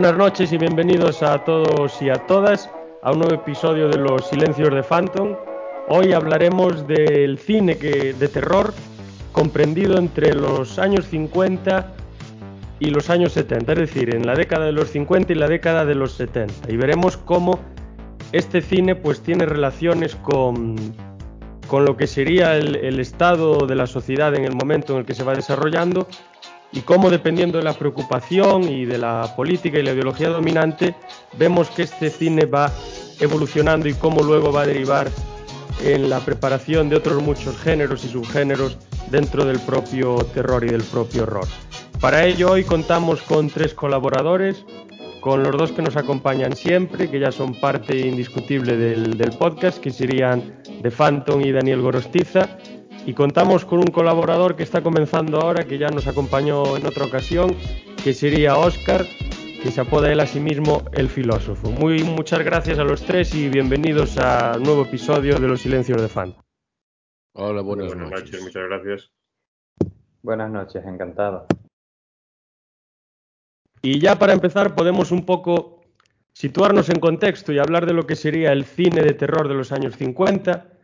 Buenas noches y bienvenidos a todos y a todas a un nuevo episodio de Los Silencios de Phantom. Hoy hablaremos del cine que, de terror comprendido entre los años 50 y los años 70, es decir, en la década de los 50 y la década de los 70. Y veremos cómo este cine pues tiene relaciones con, con lo que sería el, el estado de la sociedad en el momento en el que se va desarrollando y cómo dependiendo de la preocupación y de la política y la ideología dominante, vemos que este cine va evolucionando y cómo luego va a derivar en la preparación de otros muchos géneros y subgéneros dentro del propio terror y del propio horror. Para ello hoy contamos con tres colaboradores, con los dos que nos acompañan siempre, que ya son parte indiscutible del, podcast, que serían de Phantom y Daniel Gorostiza, y contamos con un colaborador que está comenzando ahora, que ya nos acompañó en otra ocasión, que sería Oscar, que se apoda él a sí mismo el filósofo. Muy muchas gracias a los tres y bienvenidos a un nuevo episodio de Los Silencios de Fan. Hola, buenas, buenas noches. noches. Muchas gracias. Buenas noches, encantado. Y ya para empezar podemos un poco situarnos en contexto y hablar de lo que sería el cine de terror de los años 50.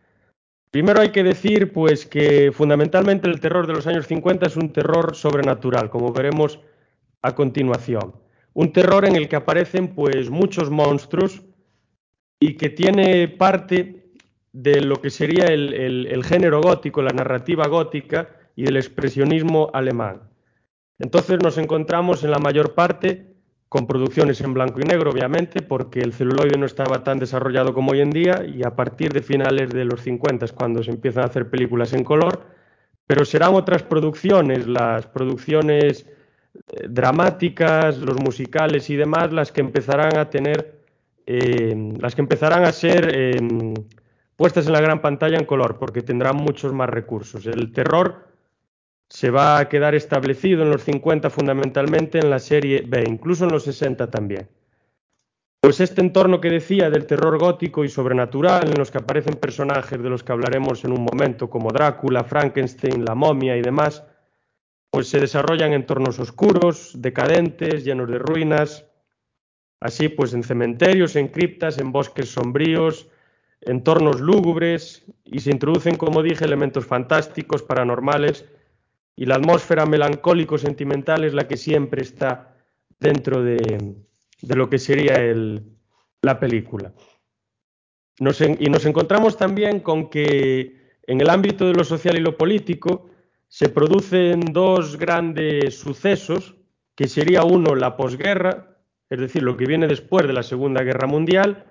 Primero hay que decir pues que fundamentalmente el terror de los años 50 es un terror sobrenatural, como veremos a continuación. Un terror en el que aparecen pues muchos monstruos y que tiene parte de lo que sería el, el, el género gótico, la narrativa gótica y del expresionismo alemán. Entonces nos encontramos en la mayor parte con producciones en blanco y negro, obviamente, porque el celuloide no estaba tan desarrollado como hoy en día y a partir de finales de los 50 es cuando se empiezan a hacer películas en color, pero serán otras producciones, las producciones eh, dramáticas, los musicales y demás, las que empezarán a tener, eh, las que empezarán a ser eh, puestas en la gran pantalla en color, porque tendrán muchos más recursos. El terror se va a quedar establecido en los 50 fundamentalmente en la serie B, incluso en los 60 también. Pues este entorno que decía del terror gótico y sobrenatural, en los que aparecen personajes de los que hablaremos en un momento, como Drácula, Frankenstein, la momia y demás, pues se desarrollan en entornos oscuros, decadentes, llenos de ruinas, así pues en cementerios, en criptas, en bosques sombríos, entornos lúgubres, y se introducen, como dije, elementos fantásticos, paranormales, y la atmósfera melancólico-sentimental es la que siempre está dentro de, lo que sería la película. Y nos encontramos también con que en el ámbito de lo social y lo político se producen dos grandes sucesos, que sería uno la posguerra, es decir, lo que viene después de la Segunda Guerra Mundial,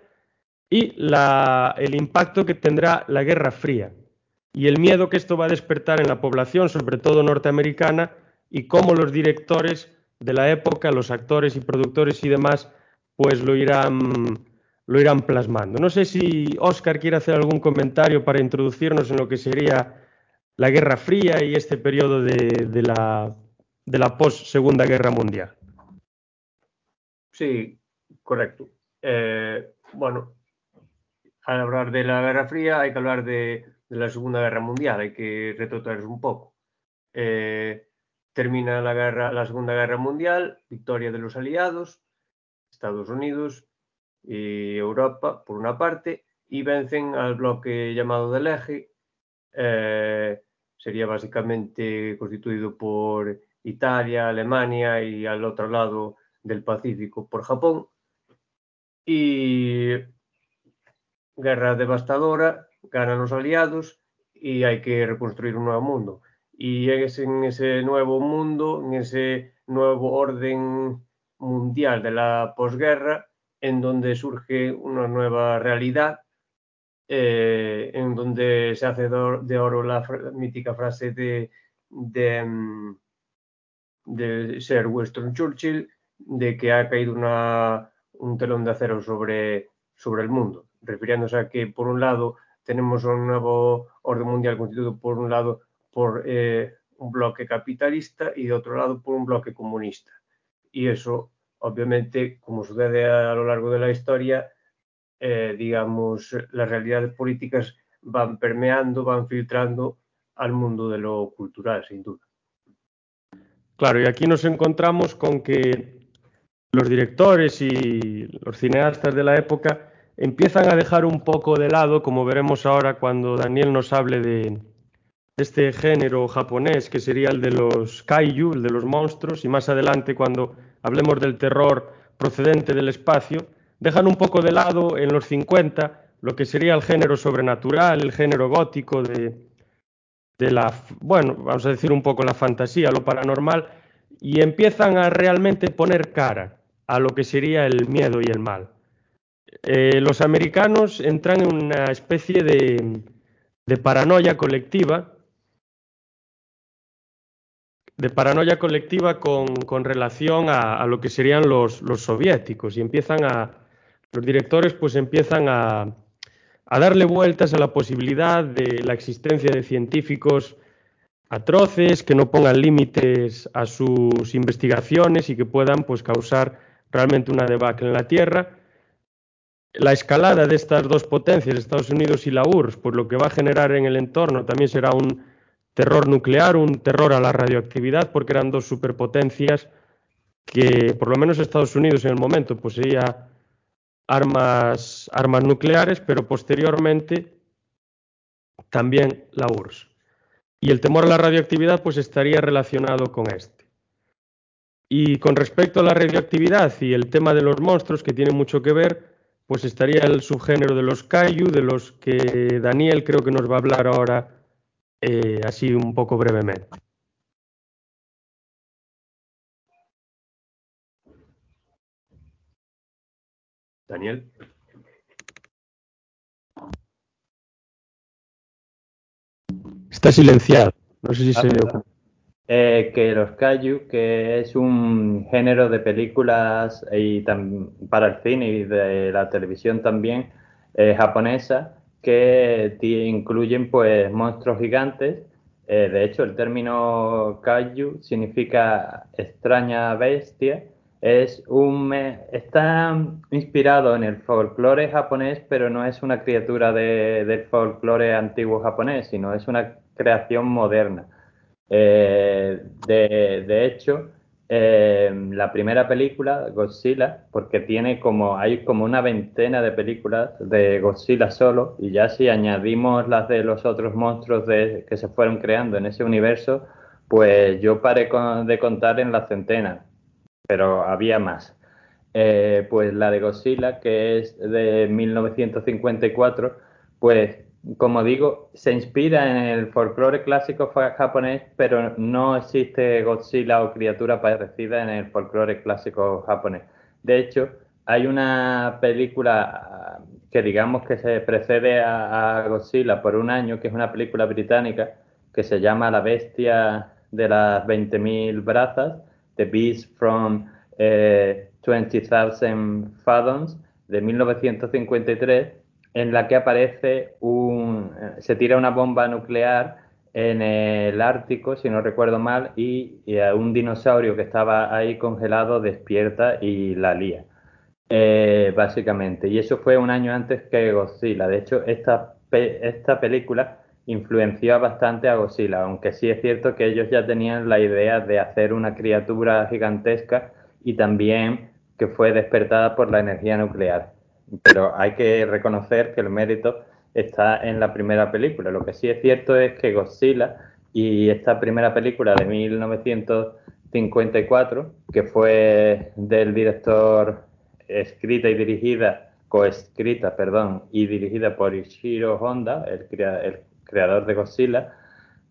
y la, el impacto que tendrá la Guerra Fría y el miedo que esto va a despertar en la población, sobre todo norteamericana, y cómo los directores de la época, los actores y productores y demás, pues lo irán, lo irán plasmando. No sé si Oscar quiere hacer algún comentario para introducirnos en lo que sería la Guerra Fría y este periodo de, la, de la post-Segunda Guerra Mundial. Sí, correcto. Eh, bueno, al hablar de la Guerra Fría hay que hablar de de la Segunda Guerra Mundial, hay que retrotraerse un poco. Eh, termina la, guerra, la Segunda Guerra Mundial, victoria de los aliados, Estados Unidos y Europa, por una parte, y vencen al bloque llamado del Eje, eh, sería básicamente constituido por Italia, Alemania y al otro lado del Pacífico por Japón. Y guerra devastadora, ganan los aliados y hay que reconstruir un nuevo mundo. Y es en ese nuevo mundo, en ese nuevo orden mundial de la posguerra, en donde surge una nueva realidad, eh, en donde se hace de oro la, la mítica frase de, de, mm, de Sir Winston Churchill, de que ha caído una, un telón de acero sobre, sobre el mundo, refiriéndose a que, por un lado, tenemos un nuevo orden mundial constituido por un lado por eh, un bloque capitalista y de otro lado por un bloque comunista. Y eso, obviamente, como sucede a lo largo de la historia, eh, digamos, las realidades políticas van permeando, van filtrando al mundo de lo cultural, sin duda. Claro, y aquí nos encontramos con que los directores y los cineastas de la época empiezan a dejar un poco de lado, como veremos ahora cuando Daniel nos hable de este género japonés, que sería el de los kaiju, el de los monstruos, y más adelante cuando hablemos del terror procedente del espacio, dejan un poco de lado en los 50 lo que sería el género sobrenatural, el género gótico de, de la, bueno, vamos a decir un poco la fantasía, lo paranormal, y empiezan a realmente poner cara a lo que sería el miedo y el mal. Eh, los americanos entran en una especie de, paranoia colectiva, de paranoia colectiva con, con relación a, lo que serían los, los soviéticos y empiezan a, los directores pues empiezan a, a darle vueltas a la posibilidad de la existencia de científicos atroces que no pongan límites a sus investigaciones y que puedan pues causar realmente una debacle en la Tierra. La escalada de estas dos potencias, Estados Unidos y la URSS, pues lo que va a generar en el entorno también será un terror nuclear, un terror a la radioactividad, porque eran dos superpotencias que, por lo menos Estados Unidos en el momento, poseía armas, armas nucleares, pero posteriormente también la URSS. Y el temor a la radioactividad pues estaría relacionado con este. Y con respecto a la radioactividad y el tema de los monstruos, que tiene mucho que ver, pues estaría el subgénero de los kaiju, de los que Daniel creo que nos va a hablar ahora eh, así un poco brevemente. Daniel. Está silenciado. No sé si se Ah, eh, que los kaiju, que es un género de películas y para el cine y de la televisión también eh, japonesa, que incluyen pues monstruos gigantes. Eh, de hecho, el término kaiju significa extraña bestia es un, está inspirado en el folclore japonés, pero no es una criatura de, del folclore antiguo japonés, sino es una creación moderna. Eh, de, de, hecho, eh, la primera película, Godzilla, porque tiene como, hay como una veintena de películas de Godzilla solo, y ya si añadimos las de los otros monstruos de, que se fueron creando en ese universo, pues yo paré con, de contar en la centena pero había más. Eh, pues la de Godzilla, que es de 1954, pues como digo, se inspira en el folclore clásico japonés, pero no existe Godzilla o criatura parecida en el folclore clásico japonés. De hecho, hay una película que digamos que se precede a, a Godzilla por un año, que es una película británica que se llama La bestia de las 20.000 brazas, The Beast from eh, 20,000 Fathoms de 1953, en la que aparece un. se tira una bomba nuclear en el Ártico, si no recuerdo mal, y, y un dinosaurio que estaba ahí congelado despierta y la lía. Eh, básicamente. Y eso fue un año antes que Godzilla. De hecho, esta, esta película influenció bastante a Godzilla, aunque sí es cierto que ellos ya tenían la idea de hacer una criatura gigantesca y también que fue despertada por la energía nuclear. Pero hay que reconocer que el mérito está en la primera película. Lo que sí es cierto es que Godzilla y esta primera película de 1954, que fue del director escrita y dirigida, coescrita, perdón, y dirigida por Ishiro Honda, el, el creador de Godzilla,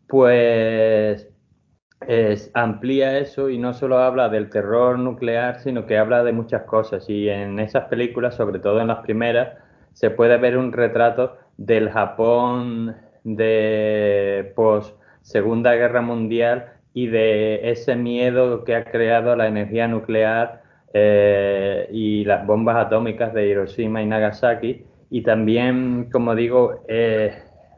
pues es, amplía eso y no solo habla del terror nuclear, sino que habla de muchas cosas. Y en esas películas, sobre todo en las primeras, se puede ver un retrato del Japón de post Segunda Guerra Mundial y de ese miedo que ha creado la energía nuclear eh, y las bombas atómicas de Hiroshima y Nagasaki. Y también, como digo, eh,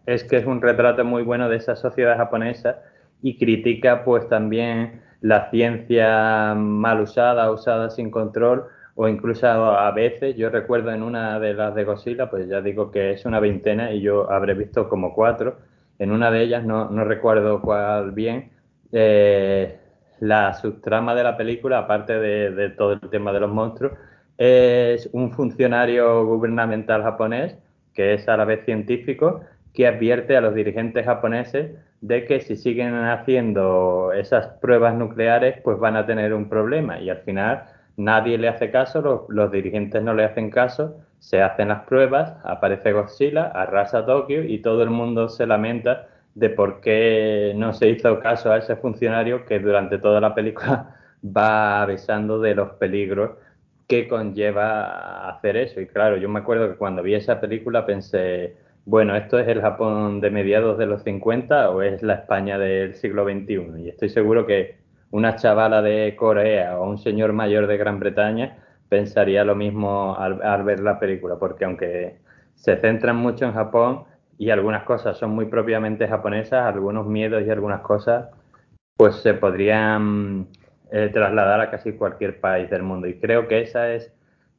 es que es un retrato muy bueno de esa sociedad japonesa y critica pues también la ciencia mal usada, usada sin control o incluso a veces, yo recuerdo en una de las de Godzilla, pues ya digo que es una veintena y yo habré visto como cuatro, en una de ellas, no, no recuerdo cuál bien, eh, la subtrama de la película, aparte de, todo el tema de los monstruos, es un funcionario gubernamental japonés, que es a la vez científico, que advierte a los dirigentes japoneses de que si siguen haciendo esas pruebas nucleares, pues van a tener un problema. Y al final nadie le hace caso, los, dirigentes no le hacen caso, se hacen las pruebas, aparece Godzilla, arrasa Tokio y todo el mundo se lamenta de por qué no se hizo caso a ese funcionario que durante toda la película va avisando de los peligros que conlleva hacer eso. Y claro, yo me acuerdo que cuando vi esa película pensé, bueno, ¿esto es el Japón de mediados de los 50 o es la España del siglo XXI? Y estoy seguro que una chavala de Corea o un señor mayor de Gran Bretaña pensaría lo mismo al, ver la película, porque aunque se centran mucho en Japón, y algunas cosas son muy propiamente japonesas, algunos miedos y algunas cosas pues se podrían eh, trasladar a casi cualquier país del mundo. Y creo que esa es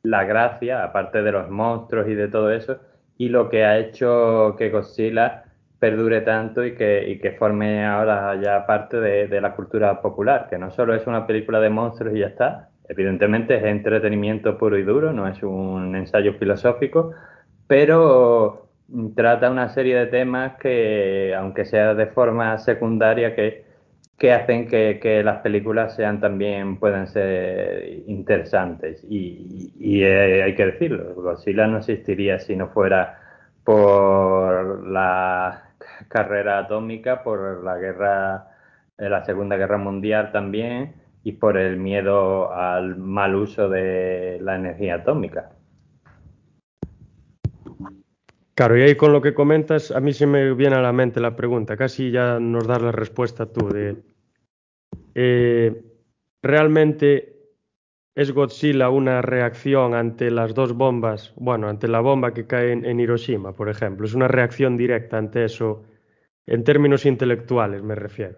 la gracia, aparte de los monstruos y de todo eso, y lo que ha hecho que Godzilla perdure tanto y que, y que forme ahora ya parte de, de, la cultura popular, que no solo es una película de monstruos y ya está, evidentemente es entretenimiento puro y duro, no es un ensayo filosófico, pero trata una serie de temas que, aunque sea de forma secundaria, que, que hacen que, que, las películas sean también pueden ser interesantes. Y, y, eh, hay que decirlo, Godzilla no existiría si no fuera por la carrera atómica, por la guerra, eh, la Segunda Guerra Mundial también, y por el miedo al mal uso de la energía atómica. Claro, y ahí con lo que comentas, a mí se me viene a la mente la pregunta, casi ya nos das la respuesta tú, de eh, ¿realmente es Godzilla una reacción ante las dos bombas, bueno, ante la bomba que cae en, Hiroshima, por ejemplo? ¿Es una reacción directa ante eso, en términos intelectuales me refiero?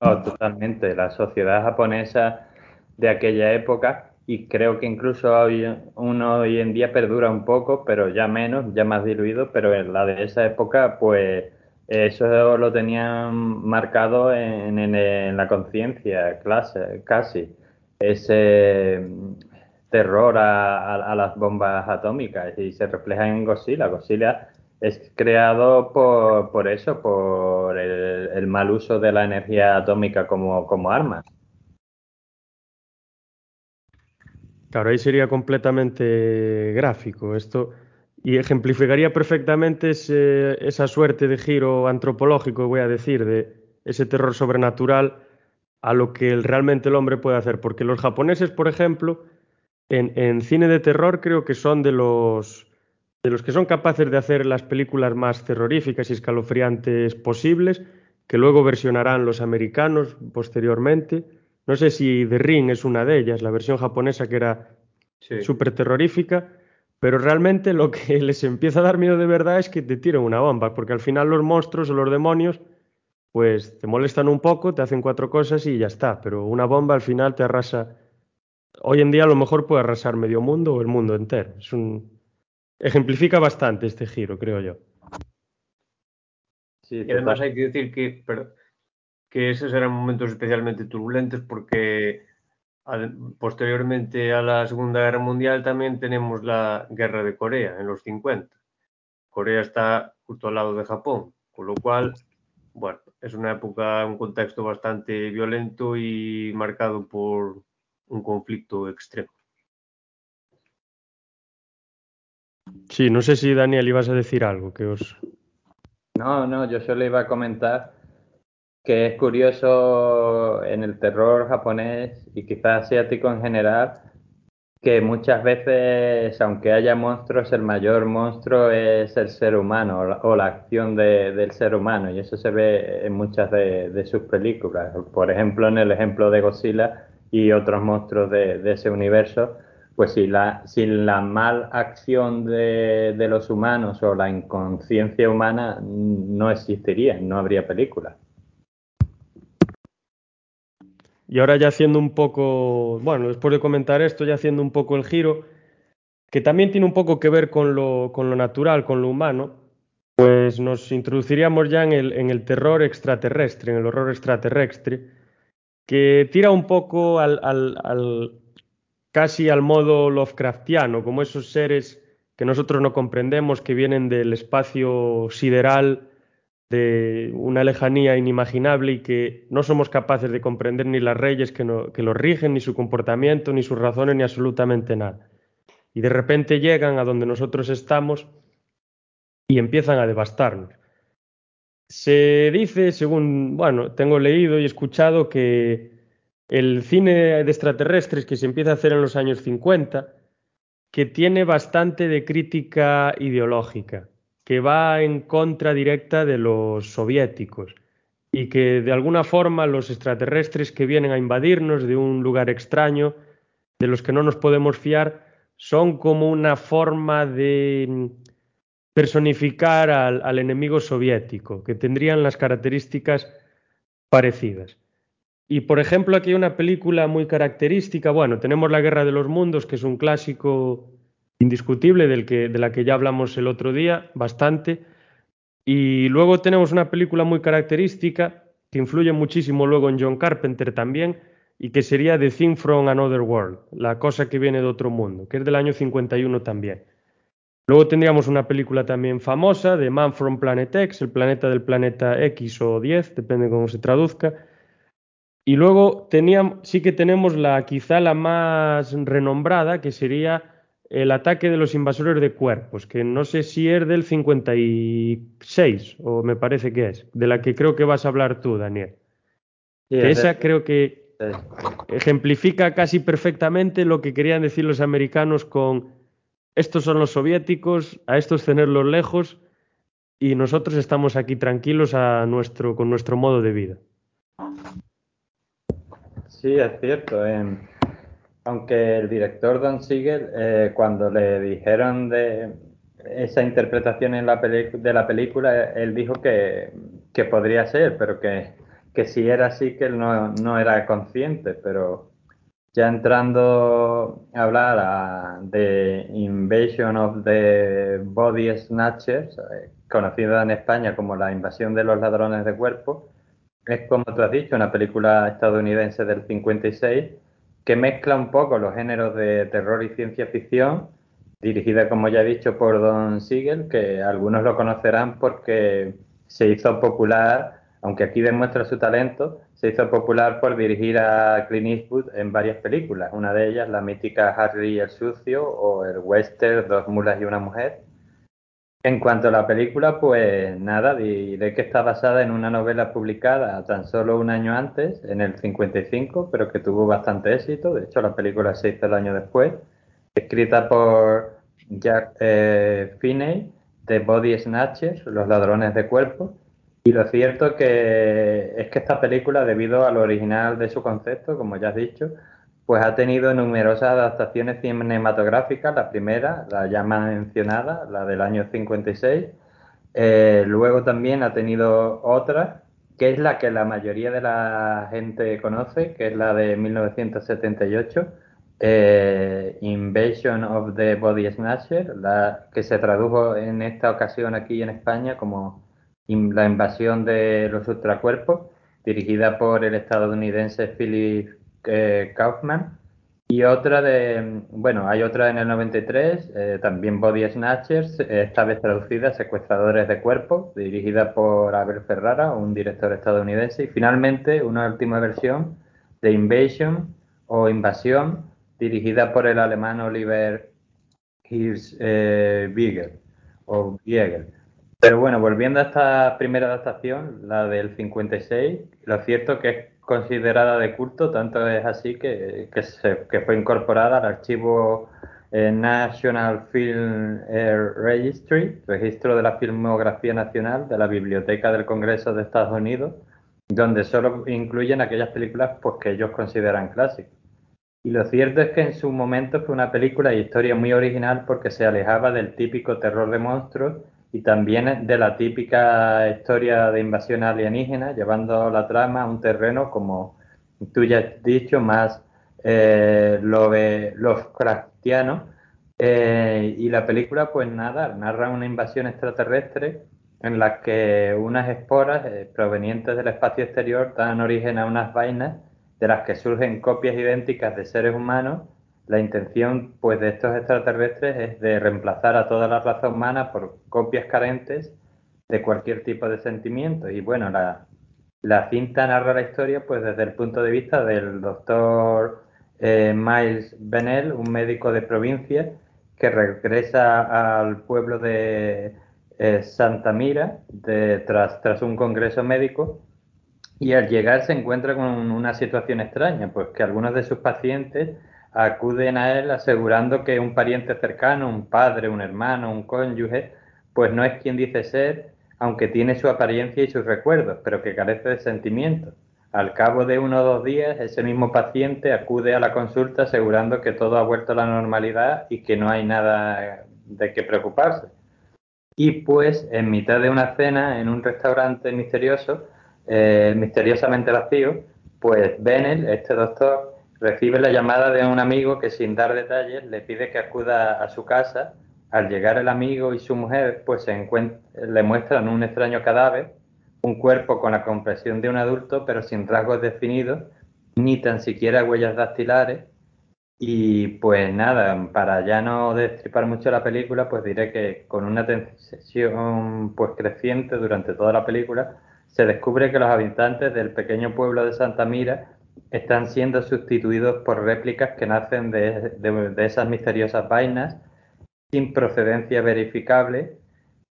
Oh, totalmente. La sociedad japonesa de aquella época y creo que incluso hoy, uno hoy en día perdura un poco, pero ya menos, ya más diluido, pero en la de esa época, pues eso lo tenían marcado en, en, la conciencia, casi, ese terror a, a, las bombas atómicas y se refleja en Godzilla. Godzilla es creado por, por eso, por el, el, mal uso de la energía atómica como, como arma. Claro, ahí sería completamente gráfico esto y ejemplificaría perfectamente esa suerte de giro antropológico, voy a decir, de ese terror sobrenatural a lo que realmente el hombre puede hacer. Porque los japoneses, por ejemplo, en, cine de terror creo que son de los, de los que son capaces de hacer las películas más terroríficas y escalofriantes posibles, que luego versionarán los americanos posteriormente no sé si The Ring es una de ellas, la versión japonesa que era súper terrorífica, pero realmente lo que les empieza a dar miedo de verdad es que te tiren una bomba, porque al final los monstruos o los demonios pues te molestan un poco, te hacen cuatro cosas y ya está, pero una bomba al final te arrasa. Hoy en día a lo mejor puede arrasar medio mundo o el mundo entero. Es un... Ejemplifica bastante este giro, creo yo. Sí, y además hay que decir que, que esos eran momentos especialmente turbulentos porque posteriormente a la Segunda Guerra Mundial también tenemos la Guerra de Corea en los 50. Corea está justo al lado de Japón, con lo cual, bueno, es una época, un contexto bastante violento y marcado por un conflicto extremo. Sí, no sé si Daniel ibas a decir algo que os... No, no, yo solo iba a comentar que es curioso en el terror japonés y quizás asiático en general, que muchas veces, aunque haya monstruos, el mayor monstruo es el ser humano o la, acción del ser humano, y eso se ve en muchas de, sus películas. Por ejemplo, en el ejemplo de Godzilla y otros monstruos de, ese universo, pues si la, sin la mal acción de, de los humanos o la inconsciencia humana no existiría, no habría película. Y ahora ya haciendo un poco, bueno, después de comentar esto, ya haciendo un poco el giro, que también tiene un poco que ver con lo, con lo natural, con lo humano, pues nos introduciríamos ya en el, en el terror extraterrestre, en el horror extraterrestre. que tira un poco al, casi al modo Lovecraftiano, como esos seres que nosotros no comprendemos, que vienen del espacio sideral, de una lejanía inimaginable y que no somos capaces de comprender ni las reyes que, que los rigen, ni su comportamiento, ni sus razones, ni absolutamente nada. Y de repente llegan a donde nosotros estamos y empiezan a devastarnos. Se dice, según, bueno, tengo leído y escuchado que el cine de extraterrestres que se empieza a hacer en los años 50, que tiene bastante de crítica ideológica, que va en contra directa de los soviéticos y que de alguna forma los extraterrestres que vienen a invadirnos de un lugar extraño, de los que no nos podemos fiar, son como una forma de personificar al, enemigo soviético, que tendrían las características parecidas. Y por ejemplo, aquí hay una película muy característica. Bueno, tenemos La Guerra de los Mundos, que es un clásico indiscutible de la que ya hablamos el otro día, bastante. Y luego tenemos una película muy característica que influye muchísimo luego en John Carpenter también, y que sería The Thing from Another World, la cosa que viene de otro mundo, que es del año 51 también. Luego tendríamos una película también famosa de Man from Planet X, el planeta del planeta X o 10, depende de cómo se traduzca. Y luego teníamos, sí que tenemos la quizá la más renombrada, que sería el ataque de los invasores de cuerpos, que no sé si es del 56 o me parece que es, de la que creo que vas a hablar tú, Daniel. esa creo que ejemplifica casi perfectamente lo que querían decir los americanos con estos son los soviéticos, a estos tenerlos lejos y nosotros estamos aquí tranquilos a nuestro, con nuestro modo de vida. Sí, es cierto. Aunque el director Don Siegel, eh, cuando le dijeron de esa interpretación en la de la película, él dijo que, podría ser, pero que, que, si era así, que él no, no era consciente, pero ya entrando a hablar de Invasion of the Body Snatchers, eh, conocida en España como la invasión de los ladrones de cuerpo, es como tú has dicho, una película estadounidense del 56 que mezcla un poco los géneros de terror y ciencia ficción, dirigida, como ya he dicho, por Don Siegel, que algunos lo conocerán porque se hizo popular, aunque aquí demuestra su talento, se hizo popular por dirigir a Clint Eastwood en varias películas, una de ellas la mítica Harry el Sucio o el western Dos mulas y una mujer. En cuanto a la película, pues nada, diré que está basada en una novela publicada tan solo un año antes, en el 55, pero que tuvo bastante éxito. De hecho, la película se hizo el año después, escrita por Jack eh, Finney, de Body Snatchers, Los Ladrones de Cuerpos, y lo cierto que es que esta película, debido al original de su concepto, como ya has dicho, pues ha tenido numerosas adaptaciones cinematográficas. La primera, la ya mencionada, la del año 56. Eh, luego también ha tenido otra, que es la que la mayoría de la gente conoce, que es la de 1978, eh, Invasion of the Body Snatcher, la que se tradujo en esta ocasión aquí en España como la invasión de los ultracuerpos, dirigida por el estadounidense Philip eh, Kaufman. Y otra de, bueno, hay otra en el 93, eh, también Body Snatchers, esta vez traducida Secuestradores de Cuerpos, dirigida por Abel Ferrara, un director estadounidense. Y finalmente una última versión de Invasion o Invasión, dirigida por el alemán Oliver Hirsch eh, o Biegel. Pero bueno, volviendo a esta primera adaptación, la del 56, lo cierto que considerada de culto, tanto es así que, que, fue incorporada al archivo eh, National Film Registry, registro de la filmografía nacional de la Biblioteca del Congreso de Estados Unidos, donde solo incluyen aquellas películas pues, que ellos consideran clásicas. Y lo cierto es que en su momento fue una película y historia muy original porque se alejaba del típico terror de monstruos y también de la típica historia de invasión alienígena, llevando la trama a un terreno, como tú ya has dicho, más eh, lo Lovecraftiano. Eh, y la película, pues nada, narra una invasión extraterrestre en la que unas esporas eh, provenientes del espacio exterior dan origen a unas vainas de las que surgen copias idénticas de seres humanos, la intención pues de estos extraterrestres es de reemplazar a toda la raza humana por copias carentes de cualquier tipo de sentimiento. Y bueno, la, la cinta narra la historia pues desde el punto de vista del doctor eh, Miles Bennell, un médico de provincia que regresa al pueblo de eh, Santa Mira tras, tras un congreso médico y al llegar se encuentra con una situación extraña, pues que algunos de sus pacientes acuden a él asegurando que un pariente cercano, un padre, un hermano, un cónyuge, pues no es quien dice ser, aunque tiene su apariencia y sus recuerdos, pero que carece de sentimientos. Al cabo de uno o dos días, ese mismo paciente acude a la consulta asegurando que todo ha vuelto a la normalidad y que no hay nada de qué preocuparse. Y pues, en mitad de una cena en un restaurante misterioso, eh, misteriosamente vacío, pues Bennett, este doctor, recibe la llamada de un amigo que sin dar detalles le pide que acuda a su casa. Al llegar el amigo y su mujer, pues se le muestran un extraño cadáver, un cuerpo con la compresión de un adulto, pero sin rasgos definidos, ni tan siquiera huellas dactilares. Y pues nada, para ya no destripar mucho la película, pues diré que con una tensión pues creciente durante toda la película, se descubre que los habitantes del pequeño pueblo de Santa Mira están siendo sustituidos por réplicas que nacen de, esas misteriosas vainas sin procedencia verificable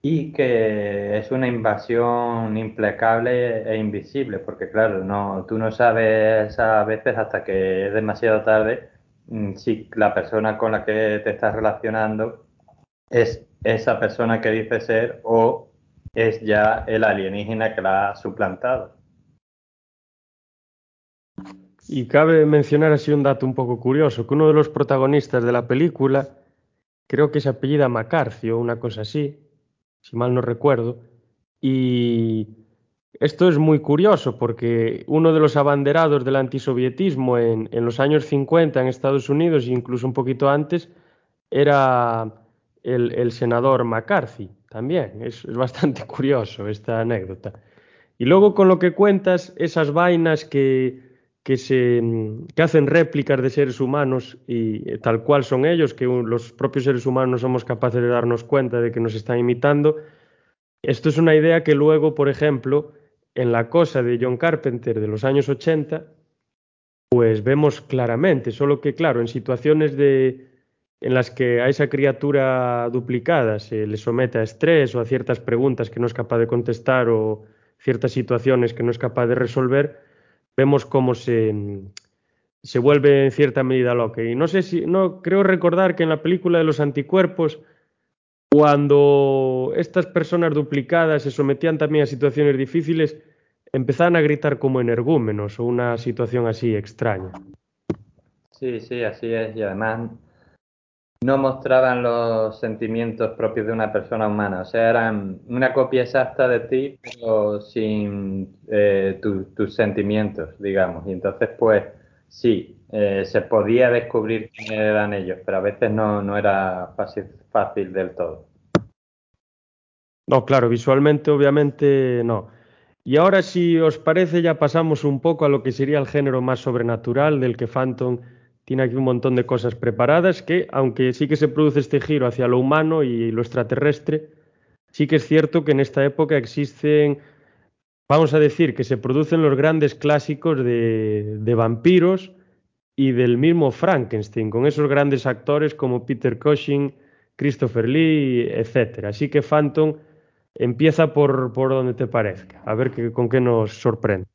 y que es una invasión implacable e invisible, porque claro, no, tú no sabes a veces hasta que es demasiado tarde mm, si la persona con la que te estás relacionando es esa persona que dice ser o es ya el alienígena que la ha suplantado. Y cabe mencionar así un dato un poco curioso, que uno de los protagonistas de la película, creo que se apellida o una cosa así, si mal no recuerdo, y esto es muy curioso porque uno de los abanderados del antisovietismo en, en los años 50 en Estados Unidos e incluso un poquito antes era el, senador McCarthy también. Es bastante curioso esta anécdota. Y luego con lo que cuentas, esas vainas que, que, se, que hacen réplicas de seres humanos y eh, tal cual son ellos, que los propios seres humanos no somos capaces de darnos cuenta de que nos están imitando. Esto es una idea que luego, por ejemplo, en la cosa de John Carpenter de los años 80, pues vemos claramente, solo que claro, en situaciones de, en las que a esa criatura duplicada se le somete a estrés o a ciertas preguntas que no es capaz de contestar o ciertas situaciones que no es capaz de resolver, vemos cómo se, se vuelve en cierta medida loca. Y no sé si, no creo recordar que en la película de los anticuerpos, cuando estas personas duplicadas se sometían también a situaciones difíciles, empezaban a gritar como energúmenos o una situación así extraña. Sí, sí, así es. Y además no mostraban los sentimientos propios de una persona humana, o sea, eran una copia exacta de ti, pero sin eh, tus sentimientos, digamos. Y entonces, pues, sí, eh, se podía descubrir quién eran ellos, pero a veces no, no era fácil, fácil del todo. No, claro, visualmente, obviamente, no. Y ahora, si os parece, ya pasamos un poco a lo que sería el género más sobrenatural del que Phantom tiene aquí un montón de cosas preparadas que, aunque sí que se produce este giro hacia lo humano y lo extraterrestre, sí que es cierto que en esta época existen, vamos a decir, que se producen los grandes clásicos de, vampiros y del mismo Frankenstein, con esos grandes actores como Peter Cushing, Christopher Lee, etc. Así que Phantom empieza por, por donde te parezca, a ver que, con qué nos sorprende.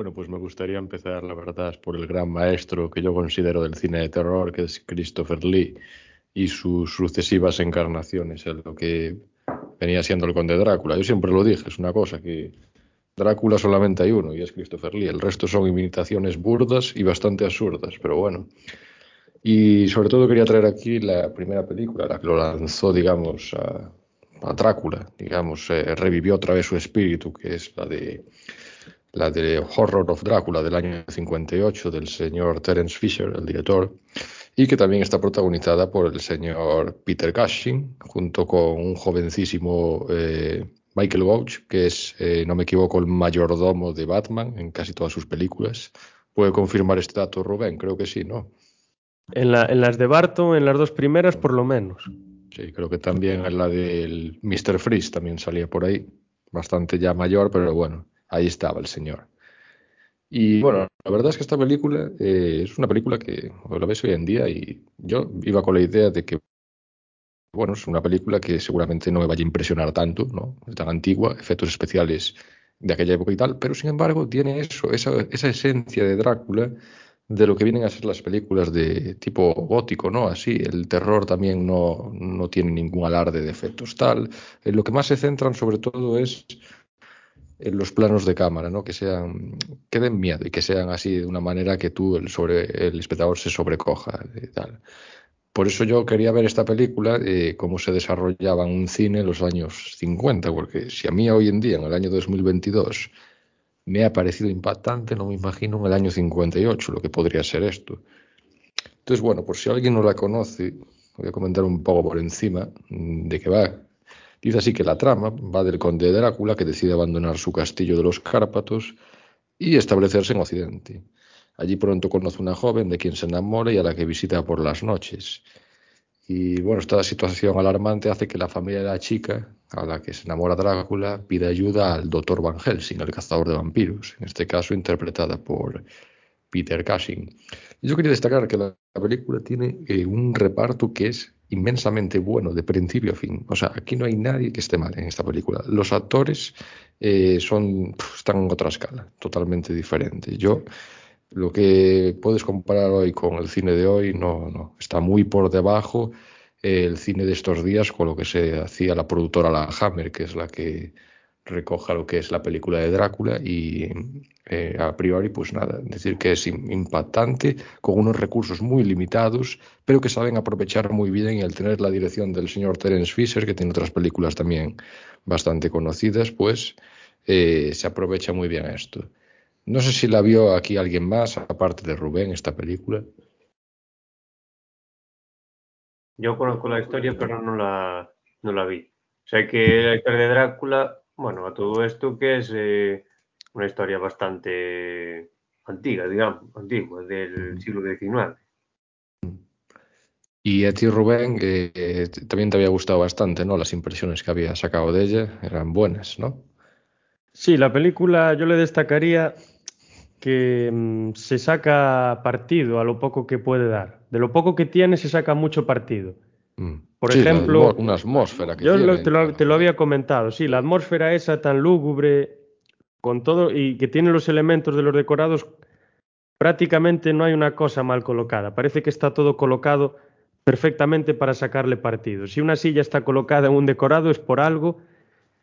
Bueno, pues me gustaría empezar, la verdad, por el gran maestro que yo considero del cine de terror, que es Christopher Lee, y sus sucesivas encarnaciones en lo que venía siendo el conde Drácula. Yo siempre lo dije, es una cosa que Drácula solamente hay uno y es Christopher Lee. El resto son imitaciones burdas y bastante absurdas, pero bueno. Y sobre todo quería traer aquí la primera película, la que lo lanzó, digamos, a, Drácula, digamos, eh, revivió otra vez su espíritu, que es la de la de Horror of Drácula del año 58 del señor Terence Fisher, el director, y que también está protagonizada por el señor Peter Cushing, junto con un jovencísimo eh, Michael Walsh, que es, eh, no me equivoco, el mayordomo de Batman en casi todas sus películas, puede confirmar este dato Rubén, creo que sí, ¿no? En, la, en las de Barton, en las dos primeras, por lo menos. Sí, creo que también en la del Mr. Freeze también salía por ahí, bastante ya mayor, pero bueno, ahí estaba el señor. Y bueno, la verdad es que esta película eh, es una película que la ves hoy en día y yo iba con la idea de que, bueno, es una película que seguramente no me vaya a impresionar tanto, ¿no? Es tan antigua, efectos especiales de aquella época y tal, pero sin embargo tiene eso, esa, esa esencia de Drácula de lo que vienen a ser las películas de tipo gótico, ¿no? Así, el terror también no, no tiene ningún alarde de efectos tal. En lo que más se centran sobre todo es en los planos de cámara, ¿no? Que sean, que den miedo y que sean así de una manera que tú, el, sobre, el espectador, se sobrecoja y tal. Por eso yo quería ver esta película, eh, cómo se desarrollaba en un cine en los años 50, porque si a mí hoy en día, en el año 2022, me ha parecido impactante, no me imagino en el año 58 lo que podría ser esto. Entonces, bueno, por si alguien no la conoce, voy a comentar un poco por encima de qué va. Dice así que la trama va del conde de Drácula que decide abandonar su castillo de los Cárpatos y establecerse en Occidente. Allí pronto conoce una joven de quien se enamora y a la que visita por las noches. Y bueno, esta situación alarmante hace que la familia de la chica, a la que se enamora Drácula, pida ayuda al doctor Van Helsing, el cazador de vampiros, en este caso interpretada por Peter Cushing. Yo quería destacar que la, película tiene eh, un reparto que es inmensamente bueno de principio a fin. O sea, aquí no hay nadie que esté mal en esta película. Los actores eh, son, están en otra escala, totalmente diferente. Yo, lo que puedes comparar hoy con el cine de hoy, no, no, está muy por debajo eh, el cine de estos días con lo que se hacía la productora La Hammer, que es la que recoja lo que es la película de Drácula y eh, a priori pues nada, decir que es impactante con unos recursos muy limitados pero que saben aprovechar muy bien y al tener la dirección del señor Terence Fisher que tiene otras películas también bastante conocidas pues eh, se aprovecha muy bien esto. No sé si la vio aquí alguien más aparte de Rubén esta película. Yo conozco la historia pero no la, no la vi. Sé que la historia de Drácula bueno, a todo esto que es eh, una historia bastante antigua, digamos, antigua, del siglo XIX. Y a ti, Rubén, eh, también te había gustado bastante, ¿no? Las impresiones que había sacado de ella eran buenas, ¿no? Sí, la película yo le destacaría que mm, se saca partido a lo poco que puede dar. De lo poco que tiene se saca mucho partido. Mm. Por ejemplo, una atmósfera que yo te, lo, había comentado, sí, la atmósfera esa tan lúgubre, con todo, y que tiene los elementos de los decorados, prácticamente no hay una cosa mal colocada. Parece que está todo colocado perfectamente para sacarle partido. Si una silla está colocada en un decorado es por algo,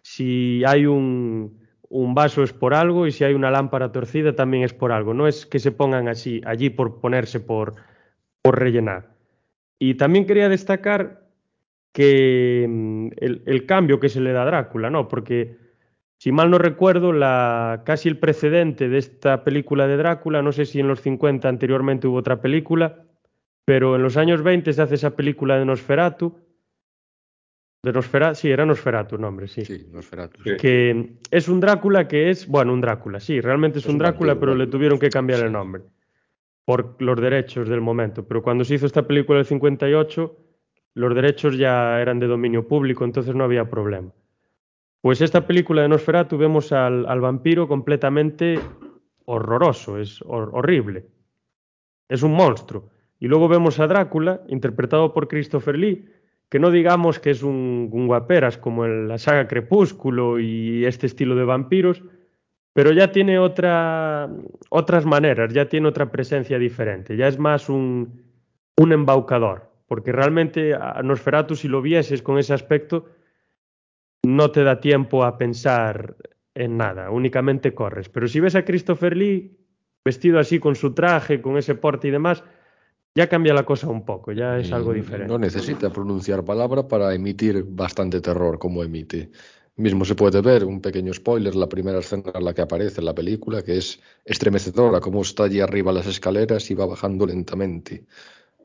si hay un, vaso es por algo y si hay una lámpara torcida también es por algo. No es que se pongan así allí por ponerse por, por rellenar. Y también quería destacar que mm, el, cambio que se le da a Drácula, ¿no? Porque, si mal no recuerdo, la, casi el precedente de esta película de Drácula, no sé si en los 50 anteriormente hubo otra película, pero en los años 20 se hace esa película de Nosferatu. De Nosferatu, sí, era Nosferatu el nombre, sí. Sí, Nosferatu. Que es un Drácula que es, bueno, un Drácula, sí, realmente es, un, Drácula, pero le tuvieron que cambiar el nombre por los derechos del momento. Pero cuando se hizo esta película del 58, los derechos ya eran de dominio público, entonces no había problema. Pues esta película de Nosferatu vemos al, vampiro completamente horroroso, es horrible. Es un monstruo. Y luego vemos a Drácula, interpretado por Christopher Lee, que no digamos que es un, un guaperas como en la saga Crepúsculo y este estilo de vampiros, pero ya tiene otra, otras maneras, ya tiene otra presencia diferente, ya es más un, un embaucador, porque realmente Nosferatu si lo vieses con ese aspecto no te da tiempo a pensar en nada, únicamente corres. Pero si ves a Christopher Lee vestido así con su traje, con ese porte y demás, ya cambia la cosa un poco, ya es algo diferente. No necesita pronunciar palabra para emitir bastante terror como emite. Mismo se puede ver, un pequeño spoiler, la primera escena en la que aparece en la película, que es estremecedora, como está allí arriba las escaleras y va bajando lentamente,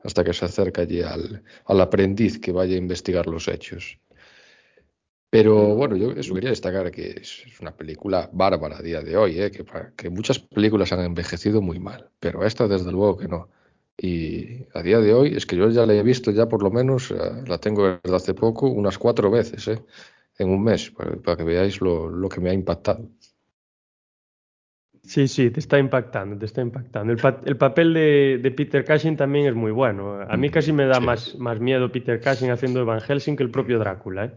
hasta que se acerca allí al, al aprendiz que vaya a investigar los hechos. Pero bueno, yo eso quería destacar que es una película bárbara a día de hoy, ¿eh? que, que muchas películas han envejecido muy mal, pero esta desde luego que no. Y a día de hoy es que yo ya la he visto ya por lo menos, eh, la tengo desde hace poco, unas cuatro veces, ¿eh? en un mes, para, que veáis lo, lo, que me ha impactado. Sí, sí, te está impactando, te está impactando. El, pa el papel de, de, Peter Cushing también es muy bueno. A mí casi me da sí. más, más miedo Peter Cushing haciendo Van Helsing que el propio Drácula. ¿eh?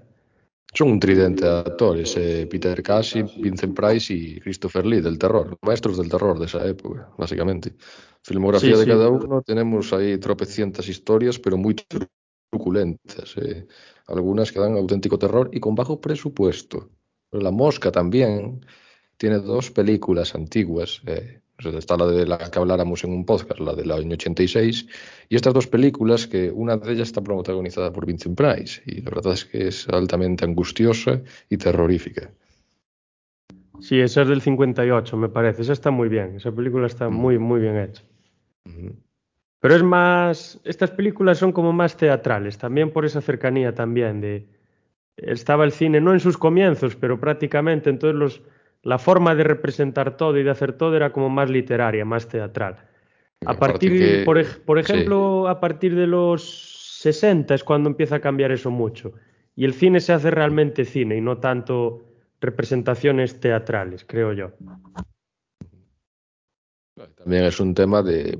Son un tridente de actores, eh, Peter Cushing, Vincent Price y Christopher Lee del terror, maestros del terror de esa época, básicamente. Filmografía sí, de sí. cada uno, tenemos ahí tropecientas historias, pero muy truculentas. Eh. Algunas que dan auténtico terror y con bajo presupuesto. La Mosca también tiene dos películas antiguas. Eh, está la de la que habláramos en un podcast, la del año 86, y estas dos películas, que una de ellas está protagonizada por Vincent Price, y la verdad es que es altamente angustiosa y terrorífica. Sí, esa es del 58, me parece. Esa está muy bien. Esa película está muy, muy bien hecha. Uh -huh. Pero es más, estas películas son como más teatrales, también por esa cercanía también de estaba el cine no en sus comienzos, pero prácticamente entonces los la forma de representar todo y de hacer todo era como más literaria, más teatral. A partir, que, por, por, ejemplo, sí. a partir de los 60 es cuando empieza a cambiar eso mucho. Y el cine se hace realmente cine y no tanto representaciones teatrales, creo yo. También es un tema de,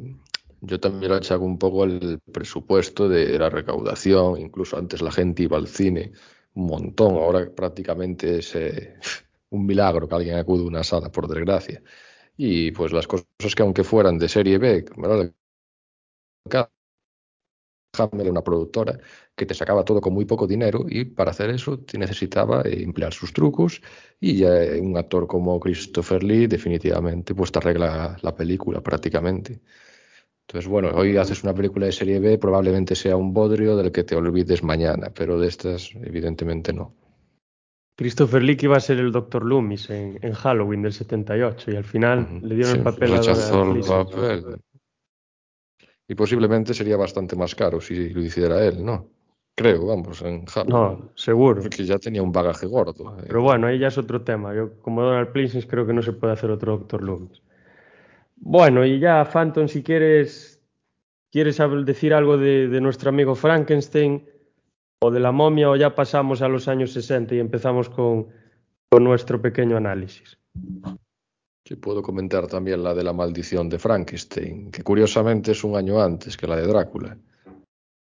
yo también lo achaco un poco el presupuesto de la recaudación, incluso antes la gente iba al cine un montón, ahora prácticamente es eh, un milagro que alguien acude a una sala, por desgracia. Y pues las cosas que aunque fueran de serie B, ¿verdad? Hammer una productora que te sacaba todo con muy poco dinero y para hacer eso te necesitaba eh, emplear sus trucos y ya un actor como Christopher Lee definitivamente pues te arregla la película prácticamente. Entonces, bueno, hoy haces una película de serie B, probablemente sea un bodrio del que te olvides mañana, pero de estas evidentemente no. Christopher Lee que iba a ser el Dr. Loomis en, en Halloween del 78 y al final uh -huh. le dieron sí, el papel rechazó a el papel. Y posiblemente sería bastante más caro si lo hiciera él, ¿no? Creo, vamos, en Halloween. No, seguro. Porque ya tenía un bagaje gordo. Pero bueno, ahí ya es otro tema. Yo, como Donald Pleasence, creo que no se puede hacer otro Dr. Loomis. Bueno, y ya, Phantom, si quieres, quieres decir algo de, de nuestro amigo Frankenstein o de la momia o ya pasamos a los años 60 y empezamos con, con nuestro pequeño análisis. Sí, puedo comentar también la de la maldición de Frankenstein, que curiosamente es un año antes que la de Drácula.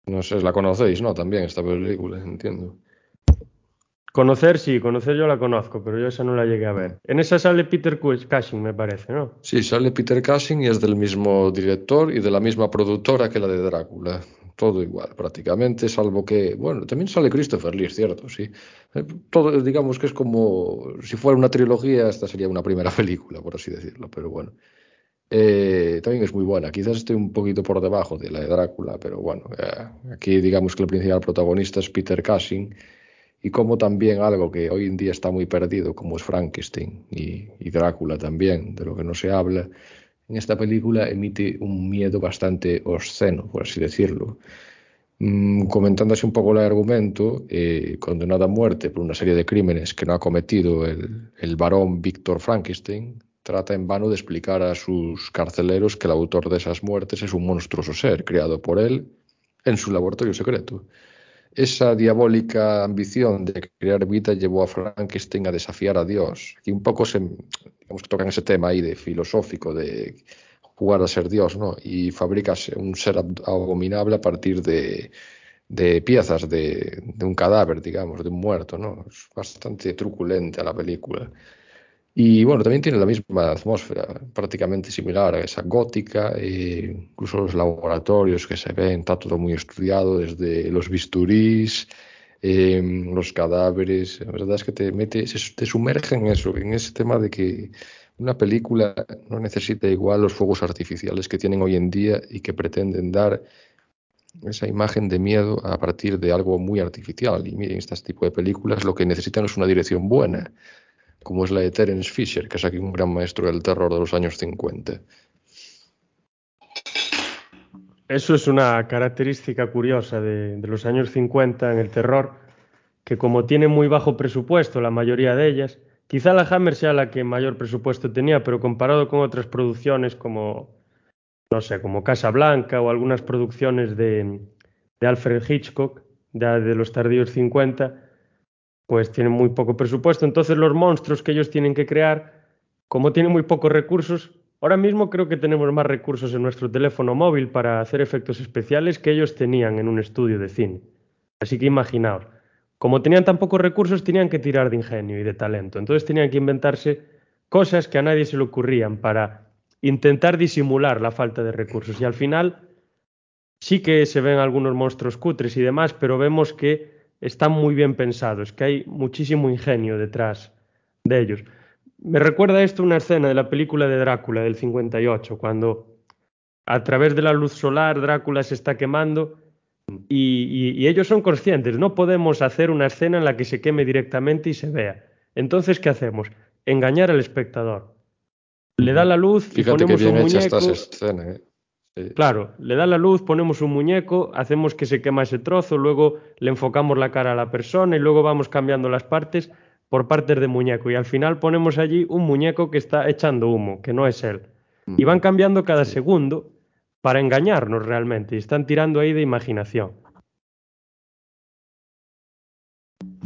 No sé, la conocéis, ¿no? También esta película, entiendo. Conocer, sí, conocer yo la conozco, pero yo esa no la llegué a ver. En esa sale Peter Cushing, me parece, ¿no? Sí, sale Peter Cushing y es del mismo director y de la misma productora que la de Drácula. Todo igual, prácticamente, salvo que, bueno, también sale Christopher Lee, cierto, sí. Eh, todo, digamos que es como, si fuera una trilogía, esta sería una primera película, por así decirlo, pero bueno. Eh, también es muy buena, quizás esté un poquito por debajo de la de Drácula, pero bueno, eh, aquí digamos que el principal protagonista es Peter Cushing y como también algo que hoy en día está muy perdido, como es Frankenstein y, y, Drácula también, de lo que no se habla, en esta película emite un miedo bastante obsceno, por así decirlo. Mm, comentando así un poco el argumento, eh, condenado a muerte por una serie de crímenes que no ha cometido el, el varón Víctor Frankenstein, trata en vano de explicar a sus carceleros que el autor de esas muertes es un monstruoso ser creado por él en su laboratorio secreto. Esa diabólica ambición de crear vida llevó a Frankenstein a desafiar a Dios. Y un poco se, digamos que tocan ese tema ahí de filosófico, de jugar a ser Dios, ¿no? Y fabrica un ser abominable a partir de, de piezas de, de, un cadáver, digamos, de un muerto, ¿no? Es bastante truculenta la película. Y bueno, también tiene la misma atmósfera, prácticamente similar a esa gótica, eh, incluso los laboratorios que se ven, está todo muy estudiado, desde los bisturís, eh, los cadáveres, la verdad es que te mete, se, te sumerge en eso, en ese tema de que una película no necesita igual los fuegos artificiales que tienen hoy en día y que pretenden dar esa imagen de miedo a partir de algo muy artificial. Y miren, este tipo de películas lo que necesitan es una dirección buena como es la de Terence Fisher, que es aquí un gran maestro del terror de los años 50. Eso es una característica curiosa de, los años 50 en el terror, que como tiene muy bajo presupuesto la mayoría de ellas, quizá la Hammer sea la que mayor presupuesto tenía, pero comparado con otras producciones como, no sé, como Casa Blanca o algunas producciones de, de Alfred Hitchcock, de, de los tardíos 50, pues tienen muy poco presupuesto. Entonces los monstruos que ellos tienen que crear, como tienen muy pocos recursos, ahora mismo creo que tenemos más recursos en nuestro teléfono móvil para hacer efectos especiales que ellos tenían en un estudio de cine. Así que imaginaos, como tenían tan pocos recursos, tenían que tirar de ingenio y de talento. Entonces tenían que inventarse cosas que a nadie se le ocurrían para intentar disimular la falta de recursos. Y al final sí que se ven algunos monstruos cutres y demás, pero vemos que están muy bien pensados, que hay muchísimo ingenio detrás de ellos. Me recuerda esto una escena de la película de Drácula del 58, cuando a través de la luz solar Drácula se está quemando y, y, y, ellos son conscientes, no podemos hacer una escena en la que se queme directamente y se vea. Entonces, ¿qué hacemos? Engañar al espectador. Le da la luz Fíjate y ponemos que bien un hecha muñeco. esta escena, ¿eh? Sí. Claro, le da la luz, ponemos un muñeco, hacemos que se quema ese trozo, luego le enfocamos la cara a la persona y luego vamos cambiando las partes por partes de muñeco. Y al final ponemos allí un muñeco que está echando humo, que no es él. Y van cambiando cada segundo para engañarnos realmente. Y están tirando ahí de imaginación.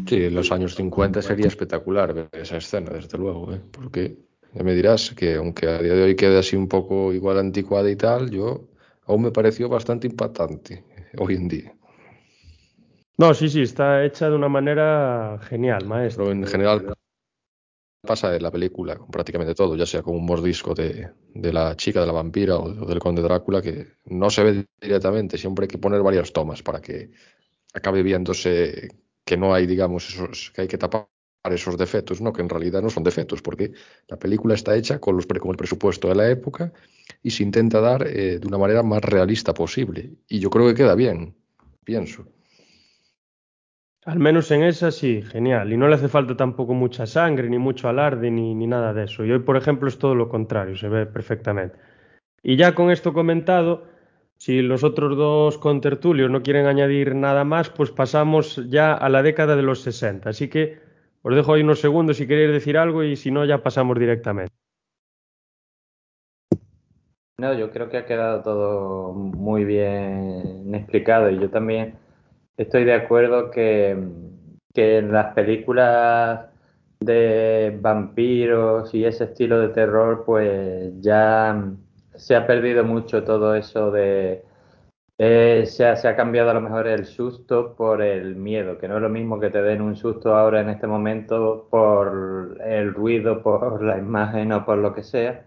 Sí, en los años 50 sería espectacular ver esa escena, desde luego, ¿eh? Porque ya me dirás que aunque a día de hoy quede así un poco igual anticuada y tal, yo aún me pareció bastante impactante hoy en día. No, sí, sí, está hecha de una manera genial, maestro. Pero en general pasa en la película con prácticamente todo, ya sea con un mordisco de, de la chica, de la vampira o, del conde Drácula, que no se ve directamente, siempre hay que poner varias tomas para que acabe viéndose que no hay, digamos, esos, que hay que tapar esos defectos, no, que en realidad no son defectos, porque la película está hecha con, los, con el presupuesto de la época y se intenta dar eh, de una manera más realista posible. Y yo creo que queda bien, pienso. Al menos en esa sí, genial. Y no le hace falta tampoco mucha sangre, ni mucho alarde, ni, ni nada de eso. Y hoy, por ejemplo, es todo lo contrario, se ve perfectamente. Y ya con esto comentado, si los otros dos contertulios no quieren añadir nada más, pues pasamos ya a la década de los 60. Así que os dejo ahí unos segundos si queréis decir algo y si no, ya pasamos directamente. No, yo creo que ha quedado todo muy bien explicado y yo también estoy de acuerdo que, en las películas de vampiros y ese estilo de terror, pues ya se ha perdido mucho todo eso de... eh, se, ha, se ha cambiado a lo mejor el susto por el miedo, que no es lo mismo que te den un susto ahora en este momento por el ruido, por la imagen o por lo que sea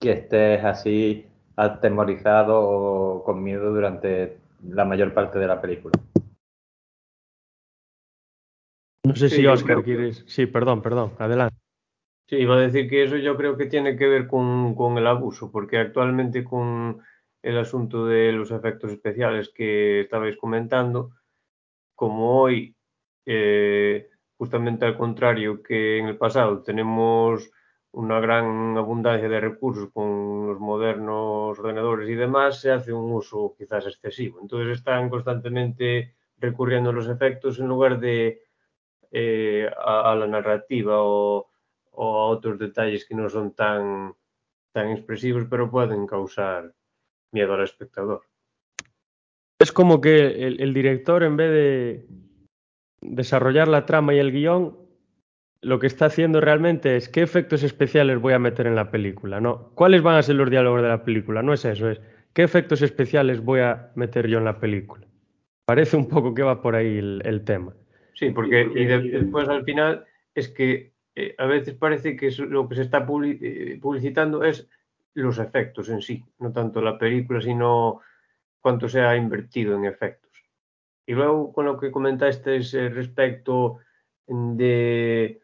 que estés así atemorizado o con miedo durante la mayor parte de la película. No sé Sí, si Oscar quieres. Sí, perdón, perdón, adelante. Sí, iba a decir que eso yo creo que tiene que ver con, con el abuso, porque actualmente con el asunto de los efectos especiales que estabais comentando, como hoy, eh, justamente al contrario que en el pasado, tenemos una gran abundancia de recursos con los modernos ordenadores y demás, se hace un uso quizás excesivo. Entonces están constantemente recurriendo a los efectos en lugar de eh, a, la narrativa o a otros detalles que no son tan, tan expresivos, pero pueden causar miedo al espectador. Es como que el, director, en vez de desarrollar la trama y el guion, lo que está haciendo realmente es qué efectos especiales voy a meter en la película, ¿no? ¿Cuáles van a ser los diálogos de la película? No es eso, es qué efectos especiales voy a meter yo en la película. Parece un poco que va por ahí el tema. Sí, porque y de- después al final es que eh, a veces parece que lo que se está eh, publicitando es los efectos en sí, no tanto la película, sino cuánto se ha invertido en efectos. Y luego con lo que comentaste eh, respecto de,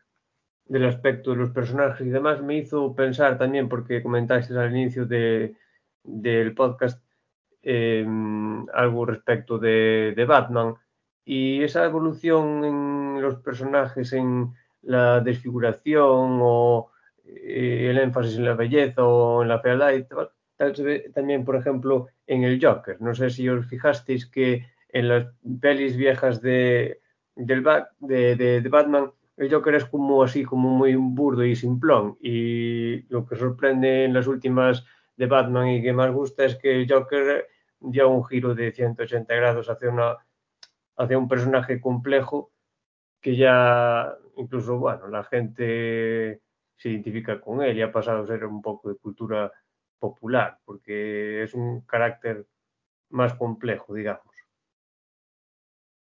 del aspecto de los personajes y demás, me hizo pensar también, porque comentaste al inicio de, del podcast eh, algo respecto de, de Batman y esa evolución en los personajes, en la desfiguración o eh, el énfasis en la belleza o en la fealdad tal, se ve también, por ejemplo, en el Joker. No sé si os fijasteis que en las pelis viejas de, del de, de, de Batman, el Joker es como así, como muy burdo y simplón. Y lo que sorprende en las últimas de Batman y que más gusta es que el Joker dio un giro de 180 grados hacia, una, hacia un personaje complejo que ya incluso, bueno, la gente se identifica con él y ha pasado a ser un poco de cultura popular, porque es un carácter más complejo, digamos.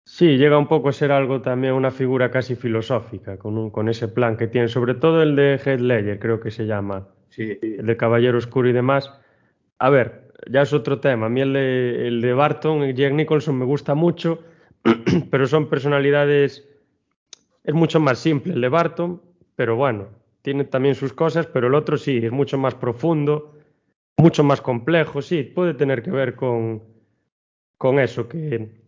Sí, llega un poco a ser algo también una figura casi filosófica, con, un, con ese plan que tiene, sobre todo el de Ledger, creo que se llama, Sí, el de Caballero Oscuro y demás. A ver, ya es otro tema. A mí el de, el de Barton y Jack Nicholson me gusta mucho, pero son personalidades. Es mucho más simple el de Barton, pero bueno, tiene también sus cosas, pero el otro sí, es mucho más profundo, mucho más complejo, sí, puede tener que ver con, con eso, que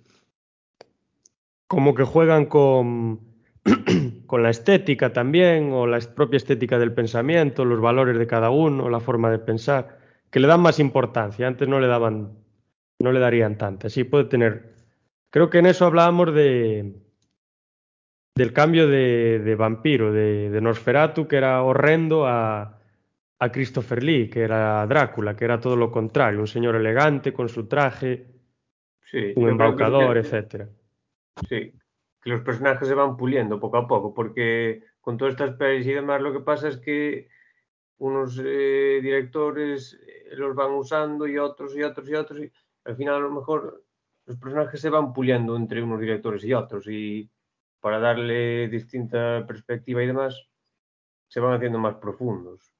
como que juegan con, con la estética también, o la propia estética del pensamiento, los valores de cada uno, la forma de pensar, que le dan más importancia. Antes no le daban, no le darían tanta. Sí, puede tener. Creo que en eso hablábamos de del cambio de, de vampiro, de, de, Nosferatu, que era horrendo, a, a Christopher Lee, que era Drácula, que era todo lo contrario, un señor elegante con su traje, sí, un embaucador, etcétera. Sí, que los personajes se van puliendo poco a poco, porque con todas estas pelis y demás lo que pasa es que unos eh, directores eh, los van usando y otros y otros y otros, y al final a lo mejor los personajes se van puliendo entre unos directores y otros, y para darle distinta perspectiva y demás, se van haciendo más profundos.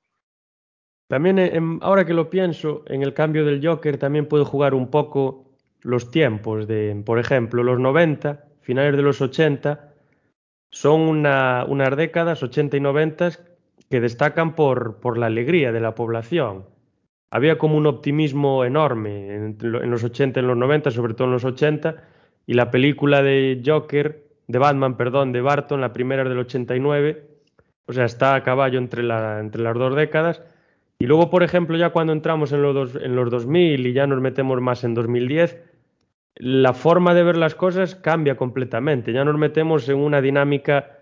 También, en, ahora que lo pienso, en el cambio del Joker también puede jugar un poco los tiempos de, por ejemplo, los 90, finales de los 80, son una, unas décadas, 80 y 90, que destacan por, por la alegría de la población. Había como un optimismo enorme en, los 80 y en los 90, sobre todo en los 80, y la película de Joker de Batman, perdón, de Barton, la primera es del 89, o sea, está a caballo entre las dos décadas. Y luego, por ejemplo, ya cuando entramos en los, dos, en los 2000 y ya nos metemos más en 2010, la forma de ver las cosas cambia completamente. Ya nos metemos en una dinámica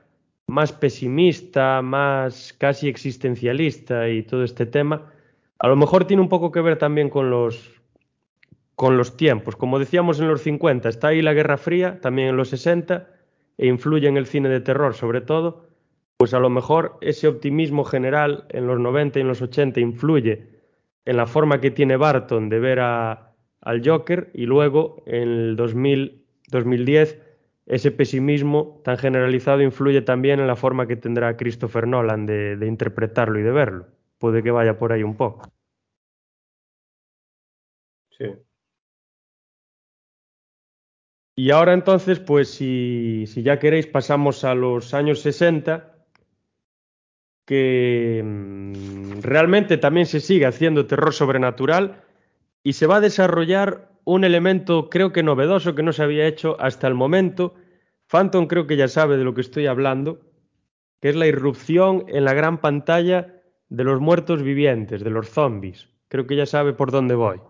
más pesimista, más casi existencialista y todo este tema. A lo mejor tiene un poco que ver también con los, con los tiempos. Como decíamos en los 50, está ahí la Guerra Fría, también en los 60, e influye en el cine de terror sobre todo, pues a lo mejor ese optimismo general en los 90 y en los 80 influye en la forma que tiene Barton de ver a, al Joker y luego en el 2000, 2010 ese pesimismo tan generalizado influye también en la forma que tendrá Christopher Nolan de, de interpretarlo y de verlo. Puede que vaya por ahí un poco. Sí. Y ahora entonces, pues si, si, ya queréis, pasamos a los años 60, que mmm, realmente también se sigue haciendo terror sobrenatural y se va a desarrollar un elemento creo que novedoso que no se había hecho hasta el momento. Phantom creo que ya sabe de lo que estoy hablando, que es la irrupción en la gran pantalla de los muertos vivientes, de los zombies. Creo que ya sabe por dónde voy.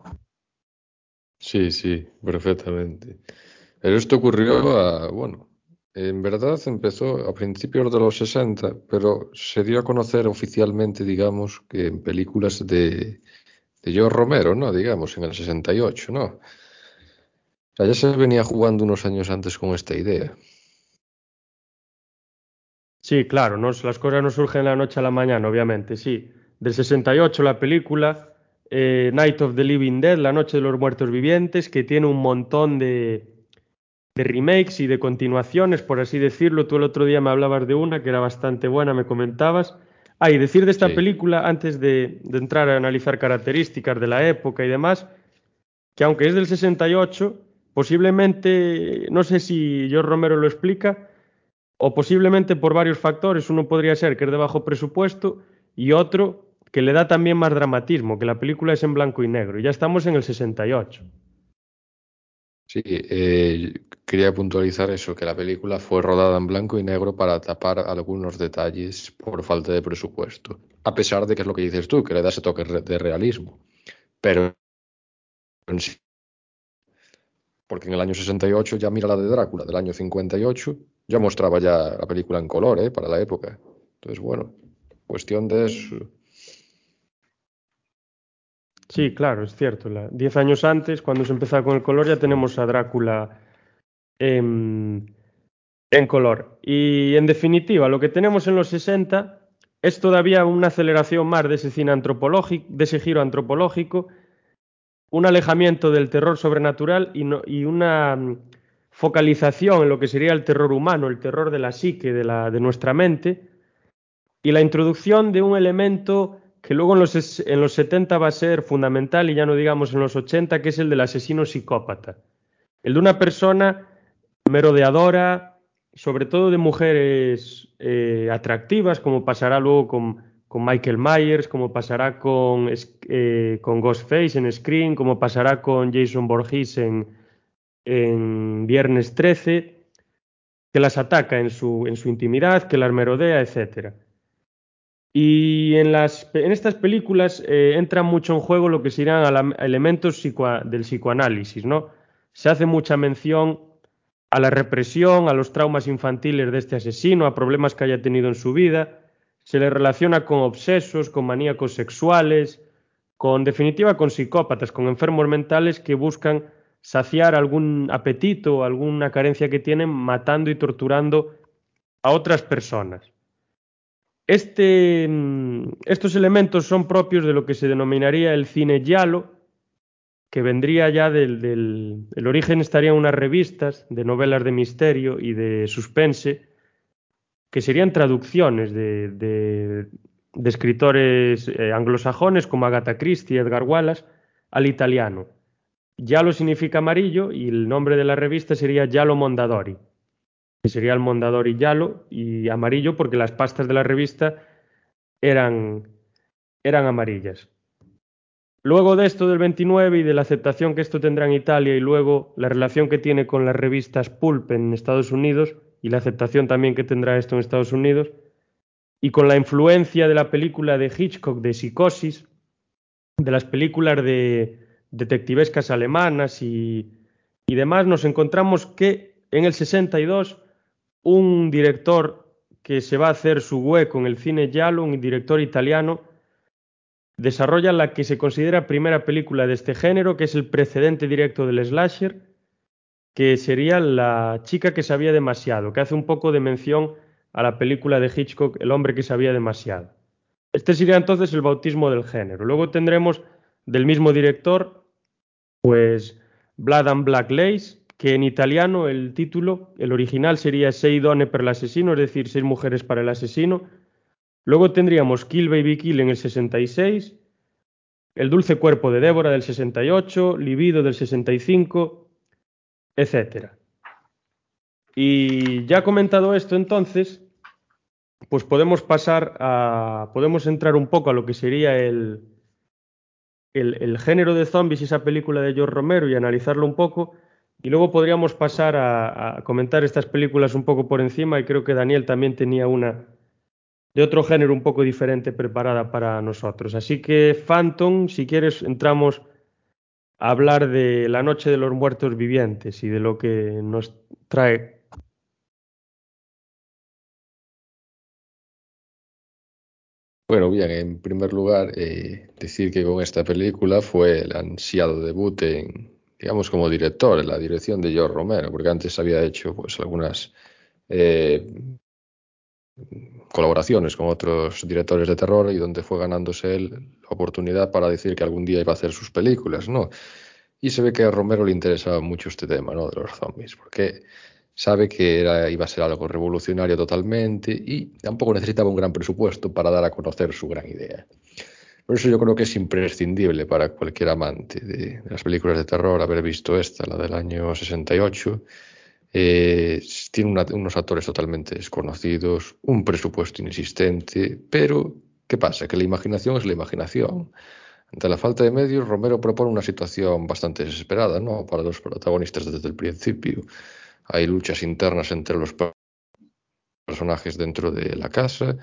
Sí, sí, perfectamente. Pero esto ocurrió bueno, en verdad empezó a principios de los 60, pero se dio a conocer oficialmente, digamos, que en películas de, de George Romero, ¿no? Digamos, en el 68, ¿no? O sea, ya se venía jugando unos años antes con esta idea. Sí, claro, no, las cosas no surgen de la noche a la mañana, obviamente, sí. Del 68 la película eh, Night of the Living Dead, La Noche de los Muertos Vivientes, que tiene un montón de, de remakes y de continuaciones, por así decirlo. Tú el otro día me hablabas de una que era bastante buena, me comentabas. Ah, y decir de esta sí. película, antes de, de, entrar a analizar características de la época y demás, que aunque es del 68, posiblemente, no sé si George Romero lo explica, o posiblemente por varios factores. Uno podría ser que es de bajo presupuesto y otro que le da también más dramatismo, que la película es en blanco y negro. Ya estamos en el 68. Sí, eh, quería puntualizar eso, que la película fue rodada en blanco y negro para tapar algunos detalles por falta de presupuesto. A pesar de que es lo que dices tú, que le da ese toque de realismo. Pero en sí, porque en el año 68 ya mira la de Drácula, del año 58, ya mostraba ya la película en color, ¿eh? Para la época. Entonces, bueno, cuestión de eso. Sí, claro, es cierto. Diez años antes, cuando se empezaba con el color, ya tenemos a Drácula en, en color. Y en definitiva, lo que tenemos en los 60 es todavía una aceleración más de ese cine antropológico, de ese giro antropológico, un alejamiento del terror sobrenatural y, no, y una focalización en lo que sería el terror humano, el terror de la psique, de, la, de nuestra mente, y la introducción de un elemento que luego en los, en los 70 va a ser fundamental y ya no digamos en los 80, que es el del asesino psicópata. El de una persona merodeadora, sobre todo de mujeres eh, atractivas, como pasará luego con, con, Michael Myers, como pasará con, eh, con Ghostface en Scream, como pasará con Jason Borges en, en Viernes 13, que las ataca en su, en su intimidad, que las merodea, etcétera. Y en, las, en estas películas eh, entra mucho en juego lo que serán elementos del psicoanálisis, ¿no? Se hace mucha mención a la represión, a los traumas infantiles de este asesino, a problemas que haya tenido en su vida, se le relaciona con obsesos, con maníacos sexuales, con definitiva con psicópatas, con enfermos mentales que buscan saciar algún apetito, alguna carencia que tienen matando y torturando a otras personas. Este, mm, estos elementos son propios de lo que se denominaría el cine giallo, que vendría ya del, del el origen estaría en unas revistas de novelas de misterio y de suspense, que serían traducciones de, de, de escritores eh, anglosajones como Agatha Christie, Edgar Wallace, al italiano. Giallo significa amarillo y el nombre de la revista sería Giallo Mondadori, que sería el Mondadori Giallo y amarillo porque las pastas de la revista eran, eran amarillas. Luego de esto del 29 y de la aceptación que esto tendrá en Italia y luego la relación que tiene con las revistas Pulp en Estados Unidos y la aceptación también que tendrá esto en Estados Unidos y con la influencia de la película de Hitchcock de Psicosis, de las películas de detectivescas alemanas y, y demás, nos encontramos que en el 62 un director que se va a hacer su hueco en el cine giallo, un director italiano, desarrolla la que se considera primera película de este género, que es el precedente directo del slasher, que sería La chica que sabía demasiado, que hace un poco de mención a la película de Hitchcock, El hombre que sabía demasiado. Este sería entonces el bautismo del género. Luego tendremos del mismo director, pues Blood and Black Lace, que en italiano el título, el original sería Sei donne per l'asesino, es decir, seis mujeres para el asesino, Luego tendríamos Kill Baby Kill en el 66, El dulce cuerpo de Débora del 68, Libido del 65, etc. Y ya comentado esto entonces, pues podemos pasar a, podemos entrar un poco a lo que sería el, el, género de zombies y esa película de George Romero y analizarlo un poco. Y luego podríamos pasar a, a comentar estas películas un poco por encima y creo que Daniel también tenía una, de otro género un poco diferente preparada para nosotros. Así que, Phantom, si quieres, entramos a hablar de la Noche de los Muertos Vivientes y de lo que nos trae. Bueno, bien, en primer lugar, eh, decir que con esta película fue el ansiado debut digamos, como director, en la dirección de George Romero, porque antes había hecho pues algunas eh, colaboraciones con otros directores de terror y donde fue ganándose él la oportunidad para decir que algún día iba a hacer sus películas, ¿no? Y se ve que a Romero le interesaba mucho este tema, ¿no? De los zombies, porque sabe que era, iba a ser algo revolucionario totalmente y tampoco necesitaba un gran presupuesto para dar a conocer su gran idea. Por eso yo creo que es imprescindible para cualquier amante de, las películas de terror haber visto esta, la del año 68, eh, tiene unos actores totalmente desconocidos, un presupuesto inexistente, pero ¿qué pasa? Que la imaginación es la imaginación. Ante la falta de medios, Romero propone una situación bastante desesperada ¿no? para los protagonistas desde el principio. Hay luchas internas entre los personajes dentro de la casa,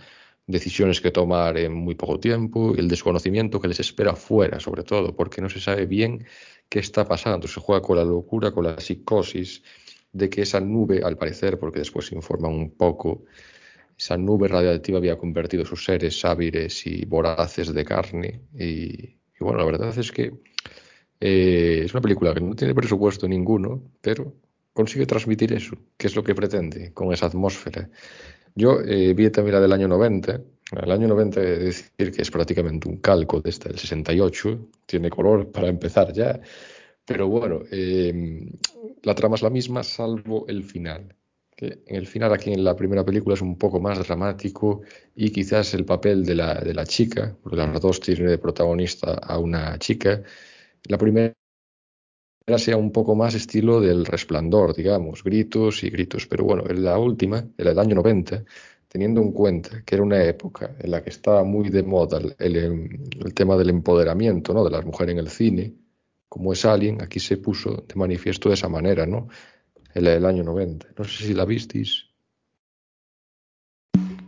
decisiones que tomar en muy poco tiempo, el desconocimiento que les espera fuera, sobre todo, porque no se sabe bien qué está pasando. Se juega con la locura, con la psicosis, de que esa nube, al parecer, porque después se informa un poco, esa nube radiactiva había convertido sus seres hábiles y voraces de carne. Y, bueno, la verdad es que eh, es una película que no tiene presupuesto ninguno, pero consigue transmitir eso, que es lo que pretende con esa atmósfera. Yo eh, vi también la del año 90. El año 90 es decir que es prácticamente un calco de esta del 68. Tiene color para empezar ya. Pero bueno, em, la trama es la misma, salvo el final. Que en el final, aquí en la primera película, es un poco más dramático y quizás el papel de la, de la chica, porque las dos tienen de protagonista a una chica. La primera sea un poco más estilo del resplandor, digamos, gritos y gritos. Pero bueno, en la última, en el año 90, teniendo en cuenta que era una época en la que estaba muy de moda el, el, tema del empoderamiento ¿no? de las mujeres en el cine, como es Alien, aquí se puso de manifiesto de esa manera, ¿no? En el año 90. No sé si la visteis.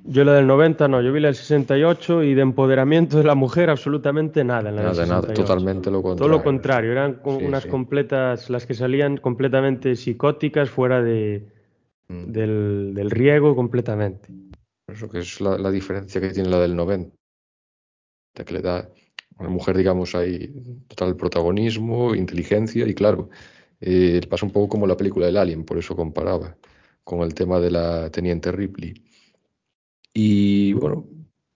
Yo la del 90 no, yo vi la del 68 y de empoderamiento de la mujer absolutamente nada en la nada, del 68. Nada, totalmente lo contrario. Todo lo contrario, eran sí, unas sí. completas, las que salían completamente psicóticas fuera de, mm. del, del, riego completamente. Eso que es la, la, diferencia que tiene la del 90, que le da a una mujer, digamos, ahí total protagonismo, inteligencia y claro, eh, pasa un poco como la película del Alien, por eso comparaba con el tema de la teniente Ripley. Y bueno,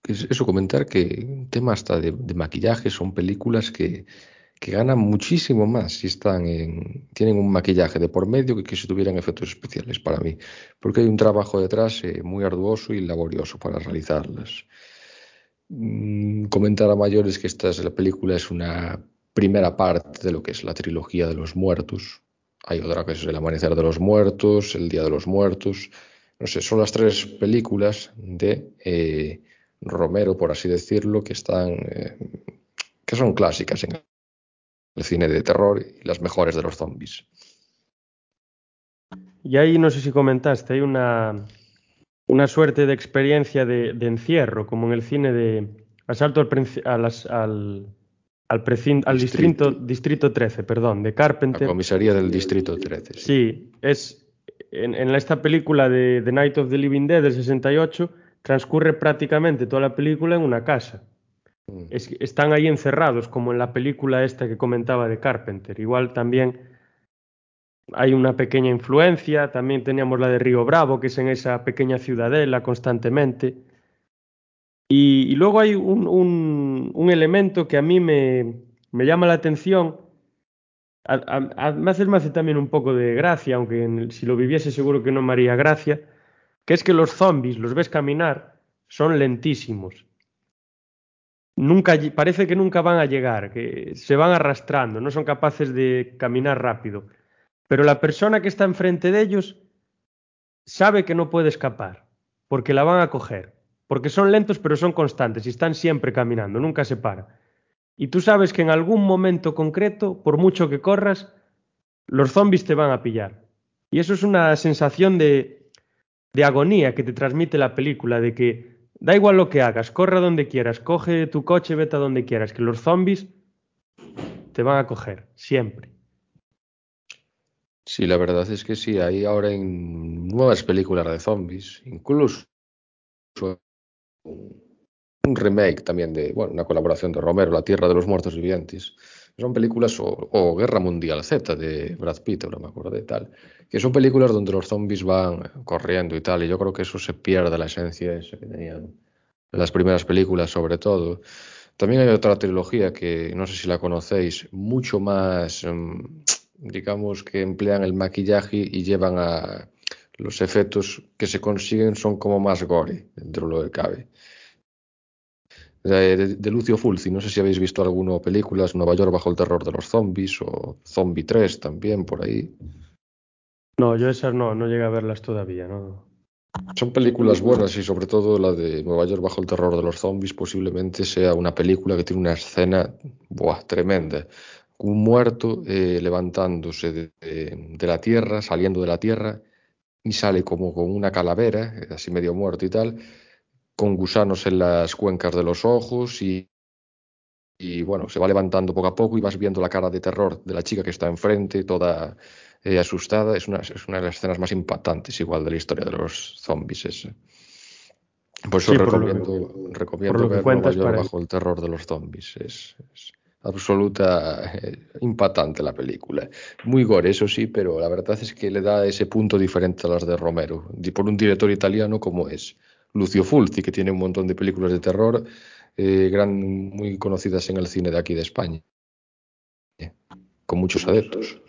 eso comentar que tema hasta de, de maquillaje son películas que, que, ganan muchísimo más si están en, tienen un maquillaje de por medio que, que si tuvieran efectos especiales para mí, porque hay un trabajo detrás eh, muy arduoso y laborioso para realizarlas. Mm, comentar a mayores que esta es, la película es una primera parte de lo que es la trilogía de los muertos. Hay otra que es El Amanecer de los Muertos, El Día de los Muertos, no sé, son las tres películas de eh, Romero, por así decirlo, que están, eh, que son clásicas en el cine de terror y las mejores de los zombies. Y ahí no sé si comentaste, hay una, una suerte de experiencia de, de, encierro, como en el cine de Asalto al, a las, al, al, al distrito. distrito, distrito 13, perdón, de Carpenter. La comisaría del Distrito 13. Sí, sí es en, en, esta película de The Night of the Living Dead del 68 transcurre prácticamente toda la película en una casa. Mm. Es, están ahí encerrados, como en la película esta que comentaba de Carpenter. Igual también hay una pequeña influencia, también teníamos la de Río Bravo, que es en esa pequeña ciudadela constantemente. Y, y luego hay un, un, un, elemento que a mí me, me llama la atención, a, a, a, me hace, también un poco de gracia, aunque si lo viviese seguro que no me haría gracia, que es que los zombies, los ves caminar, son lentísimos. Nunca, parece que nunca van a llegar, que se van arrastrando, no son capaces de caminar rápido. Pero la persona que está enfrente de ellos sabe que no puede escapar, porque la van a coger, porque son lentos pero son constantes y están siempre caminando, nunca se para. Y tú sabes que en algún momento concreto, por mucho que corras, los zombies te van a pillar. Y eso es una sensación de, de agonía que te transmite la película, de que da igual lo que hagas, corre a donde quieras, coge tu coche, vete a donde quieras, que los zombies te van a coger, siempre. Sí, la verdad es que sí, hay ahora en nuevas películas de zombies, incluso un remake también de, bueno, una colaboración de Romero, La Tierra de los Muertos Vivientes. Son películas, o, Guerra Mundial Z de Brad Pitt, no me acuerdo de tal, que son películas donde los zombies van corriendo y tal, y yo creo que eso se pierde la esencia esa que tenían en las primeras películas, sobre todo. También hay otra trilogía que no sé si la conocéis, mucho más, digamos, que emplean el maquillaje y llevan a los efectos que se consiguen son como más gore dentro de lo que cabe de, de, Lucio Fulci. No sé si habéis visto alguna películas, Nueva York bajo el terror de los zombies o Zombie 3 también por ahí. No, yo esas no, no llegué a verlas todavía, ¿no? Son películas buenas y sobre todo la de Nueva York bajo el terror de los zombies posiblemente sea una película que tiene una escena buah, tremenda. Un muerto eh, levantándose de, de, de, la tierra, saliendo de la tierra y sale como con una calavera, así medio muerto y tal, con gusanos en las cuencas de los ojos y, y, bueno, se va levantando poco a poco y vas viendo la cara de terror de la chica que está enfrente, toda eh, asustada. Es una, es una de las escenas más impactantes, igual, de la historia de los zombies. Ese. Por eso Sí, por recomiendo, que- recomiendo por que ver Nueva York parece. bajo el terror de los zombies. Es, es absoluta, eh, impactante la película. Muy gore, eso sí, pero la verdad es que le da ese punto diferente a las de Romero. Por un director italiano como es Lucio Fulci, que tiene un montón de películas de terror eh, muy conocidas en el cine de aquí de España, con muchos adeptos.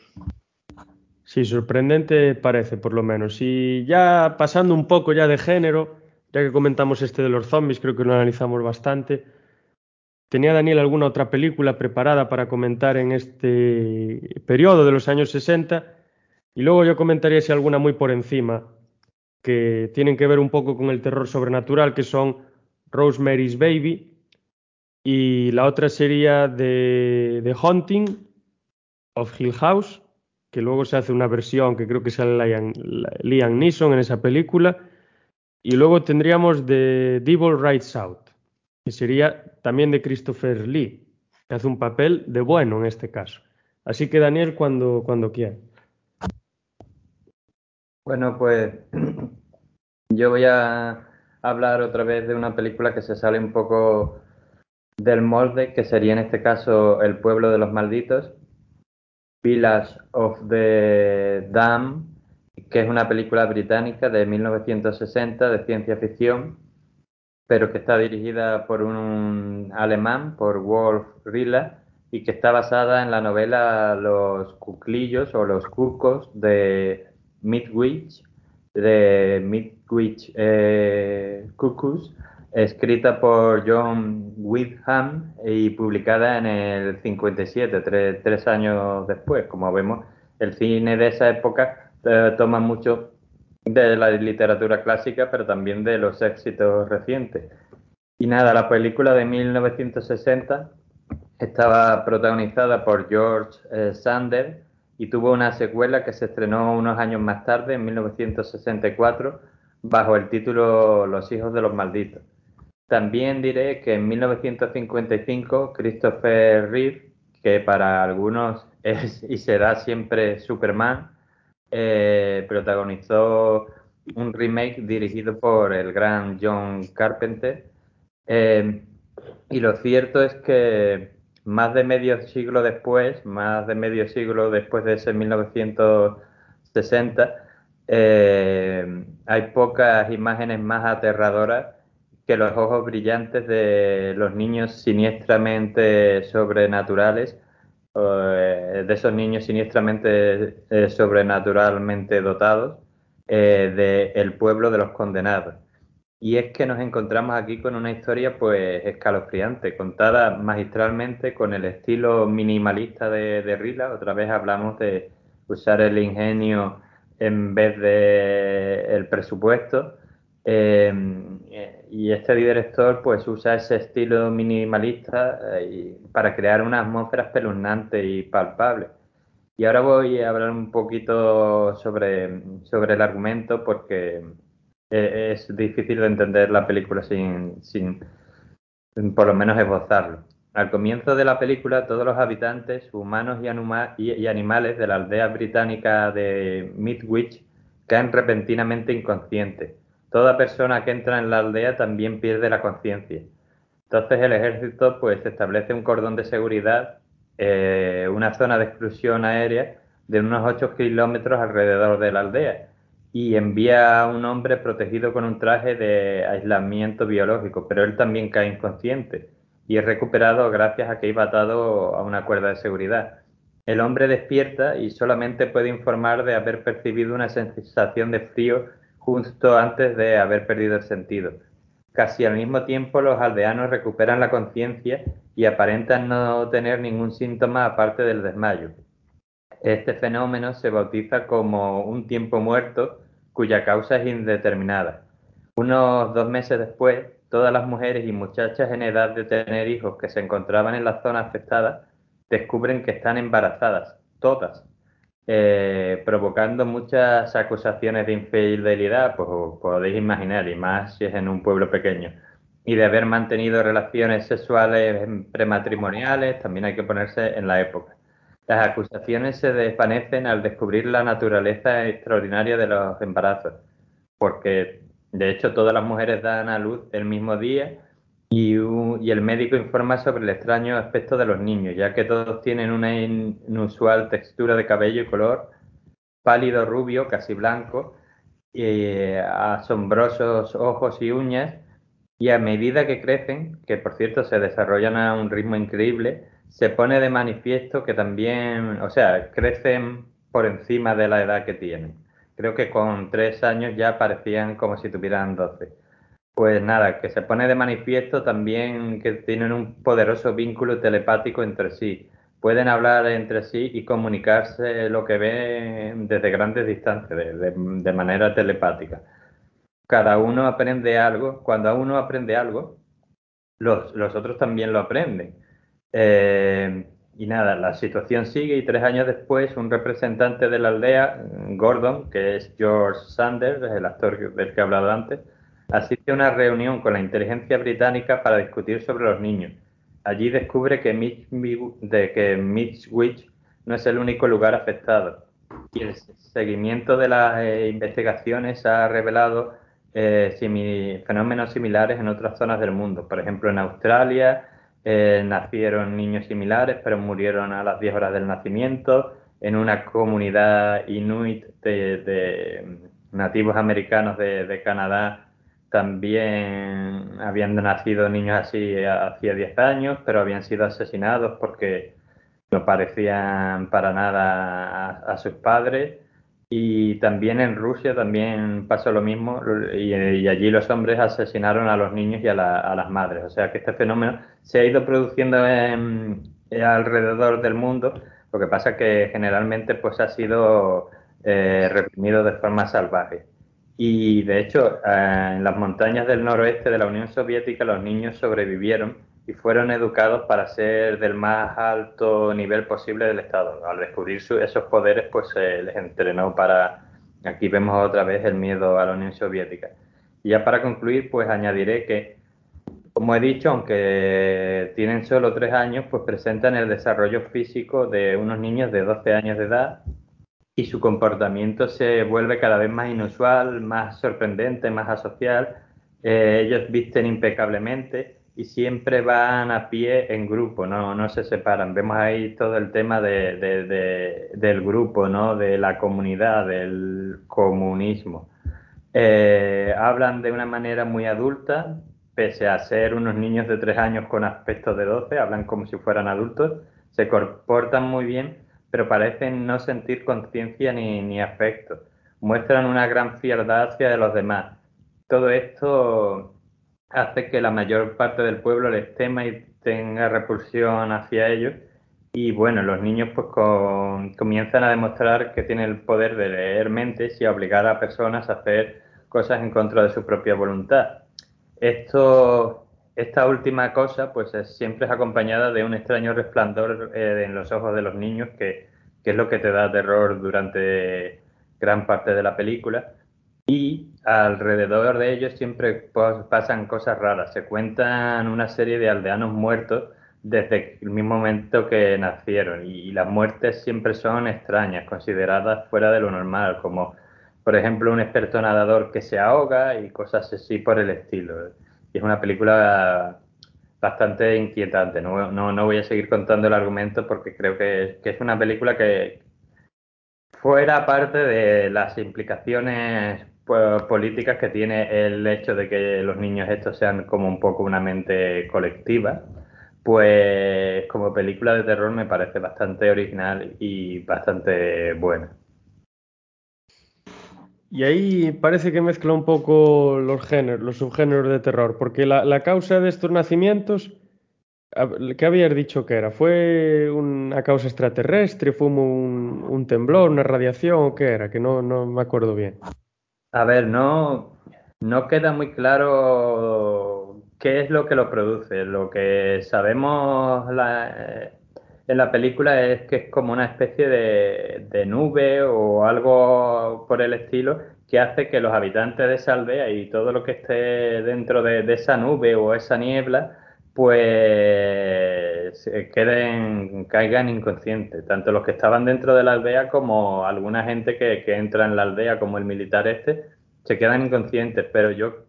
Sí, sorprendente parece, por lo menos. Y ya pasando un poco ya de género, ya que comentamos este de los zombies, creo que lo analizamos bastante. ¿Tenía Daniel alguna otra película preparada para comentar en este periodo de los años 60? Y luego yo comentaría si alguna muy por encima, que tienen que ver un poco con el terror sobrenatural, que son Rosemary's Baby, y la otra sería de The Haunting of Hill House, que luego se hace una versión que creo que sale Liam, Liam Neeson en esa película. Y luego tendríamos The Devil Rides Out, que sería también de Christopher Lee, que hace un papel de bueno en este caso. Así que Daniel, cuando, cuando quiera. Bueno, pues yo voy a hablar otra vez de una película que se sale un poco del molde, que sería en este caso El pueblo de los malditos, Village of the Damned, que es una película británica de 1960 de ciencia ficción, pero que está dirigida por un alemán, por Wolf Rilla, y que está basada en la novela Los cuclillos o los cucos de Midwich, de Midwich eh, escrita por John Wyndham y publicada en el 57, tres, tres años después. Como vemos, el cine de esa época eh, toma mucho de la literatura clásica, pero también de los éxitos recientes. Y nada, la película de 1960 estaba protagonizada por George eh, Sander y tuvo una secuela que se estrenó unos años más tarde, en 1964, bajo el título Los hijos de los malditos. También diré que en 1955 Christopher Reeve, que para algunos es y será siempre Superman, eh, protagonizó un remake dirigido por el gran John Carpenter. Eh, y lo cierto es que más de medio siglo después, más de medio siglo después de ese 1960, eh, hay pocas imágenes más aterradoras que los ojos brillantes de los niños siniestramente sobrenaturales, eh, de esos niños siniestramente eh, sobrenaturalmente dotados eh, del pueblo de los condenados. Y es que nos encontramos aquí con una historia pues escalofriante, contada magistralmente con el estilo minimalista de, de Rila. Otra vez hablamos de usar el ingenio en vez de el presupuesto. Eh, y este director pues usa ese estilo minimalista eh, para crear una atmósfera espeluznante y palpable. Y ahora voy a hablar un poquito sobre, sobre el argumento porque eh, es difícil de entender la película sin, sin por lo menos esbozarlo. Al comienzo de la película, todos los habitantes, humanos y, anima y, y animales de la aldea británica de Midwich caen repentinamente inconscientes. Toda persona que entra en la aldea también pierde la conciencia. Entonces el ejército pues establece un cordón de seguridad, eh, una zona de exclusión aérea de unos 8 kilómetros alrededor de la aldea y envía a un hombre protegido con un traje de aislamiento biológico, pero él también cae inconsciente y es recuperado gracias a que iba atado a una cuerda de seguridad. El hombre despierta y solamente puede informar de haber percibido una sensación de frío justo antes de haber perdido el sentido. Casi al mismo tiempo los aldeanos recuperan la conciencia y aparentan no tener ningún síntoma aparte del desmayo. Este fenómeno se bautiza como un tiempo muerto cuya causa es indeterminada. Unos dos meses después, todas las mujeres y muchachas en edad de tener hijos que se encontraban en la zona afectada descubren que están embarazadas, todas, eh, provocando muchas acusaciones de infidelidad, pues podéis imaginar, y más si es en un pueblo pequeño, y de haber mantenido relaciones sexuales prematrimoniales, también hay que ponerse en la época. Las acusaciones se desvanecen al descubrir la naturaleza extraordinaria de los embarazos, porque de hecho todas las mujeres dan a luz el mismo día y, el médico informa sobre el extraño aspecto de los niños, ya que todos tienen una inusual textura de cabello y color, pálido rubio, casi blanco, eh, asombrosos ojos y uñas, y a medida que crecen, que por cierto se desarrollan a un ritmo increíble, se pone de manifiesto que también, o sea, crecen por encima de la edad que tienen. Creo que con tres años ya parecían como si tuvieran doce. Pues nada, que se pone de manifiesto también que tienen un poderoso vínculo telepático entre sí. Pueden hablar entre sí y comunicarse lo que ven desde grandes distancias, de, manera telepática. Cada uno aprende algo. Cuando uno aprende algo, los, otros también lo aprenden. Eh, y nada, la situación sigue y tres años después un representante de la aldea, Gordon, que es George Sanders, el actor del que he hablado antes, asiste a una reunión con la inteligencia británica para discutir sobre los niños. Allí descubre que Mitch, de que no es el único lugar afectado y el seguimiento de las eh, investigaciones ha revelado eh, fenómenos similares en otras zonas del mundo. Por ejemplo, en Australia eh, nacieron niños similares, pero murieron a las 10 horas del nacimiento. En una comunidad inuit de, nativos americanos de Canadá también habían nacido niños así hacía 10 años, pero habían sido asesinados porque no parecían para nada a, sus padres. Y también en Rusia también pasó lo mismo y, allí los hombres asesinaron a los niños y a, las madres. O sea que este fenómeno se ha ido produciendo alrededor del mundo. Lo que pasa que generalmente pues ha sido eh, reprimido de forma salvaje. Y de hecho, eh, en las montañas del noroeste de la Unión Soviética los niños sobrevivieron y fueron educados para ser del más alto nivel posible del Estado. Al descubrir esos poderes, pues se les entrenó para... Aquí vemos otra vez el miedo a la Unión Soviética. Y ya para concluir, pues añadiré que, como he dicho, aunque tienen solo tres años, pues presentan el desarrollo físico de unos niños de 12 años de edad y su comportamiento se vuelve cada vez más inusual, más sorprendente, más asocial. Eh, ellos visten impecablemente y siempre van a pie en grupo, no, no se separan. Vemos ahí todo el tema de, del grupo, ¿no? de la comunidad, del comunismo. Eh, hablan de una manera muy adulta, pese a ser unos niños de tres años con aspecto de 12, hablan como si fueran adultos, se comportan muy bien pero parecen no sentir conciencia ni, afecto. Muestran una gran frialdad hacia los demás. Todo esto hace que la mayor parte del pueblo les tema y tenga repulsión hacia ellos. Y bueno, los niños pues comienzan a demostrar que tienen el poder de leer mentes y obligar a personas a hacer cosas en contra de su propia voluntad. Esto, esta última cosa pues siempre es acompañada de un extraño resplandor eh, en los ojos de los niños que, es lo que te da terror durante gran parte de la película. Y alrededor de ellos siempre pasan cosas raras. Se cuentan una serie de aldeanos muertos desde el mismo momento que nacieron y las muertes siempre son extrañas, consideradas fuera de lo normal, como por ejemplo un experto nadador que se ahoga y cosas así por el estilo. Y es una película bastante inquietante. No, no, voy a seguir contando el argumento porque creo que, es una película que, fuera parte de las implicaciones políticas que tiene el hecho de que los niños estos sean como un poco una mente colectiva, pues como película de terror me parece bastante original y bastante buena. Y ahí parece que mezcla un poco los géneros, los subgéneros de terror, porque la, causa de estos nacimientos, ¿qué habías dicho que era? ¿Fue una causa extraterrestre? ¿Fue un, temblor, una radiación o qué era? Que no, no me acuerdo bien. A ver, no, no queda muy claro qué es lo que lo produce. Lo que sabemos la, en la película es que es como una especie de, nube o algo por el estilo que hace que los habitantes de esa aldea y todo lo que esté dentro de, esa nube o esa niebla, pues se queden, caigan inconscientes, tanto los que estaban dentro de la aldea como alguna gente que, que entra en la aldea, como el militar este, se quedan inconscientes. Pero yo,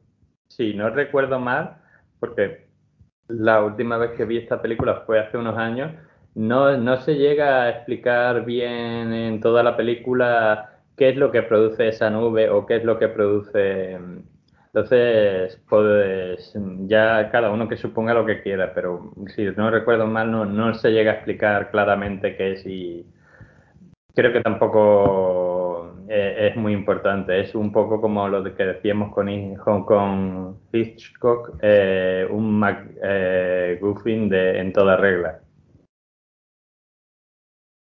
si no recuerdo mal, porque la última vez que vi esta película fue hace unos años, no, no se llega a explicar bien en toda la película qué es lo que produce esa nube o qué es lo que produce entonces, pues ya cada uno que suponga lo que quiera, pero si no recuerdo mal, no, no se llega a explicar claramente qué es y creo que tampoco eh, es muy importante. Es un poco como lo que decíamos con Hong Kong Hitchcock, eh, un McGuffin eh, en toda regla.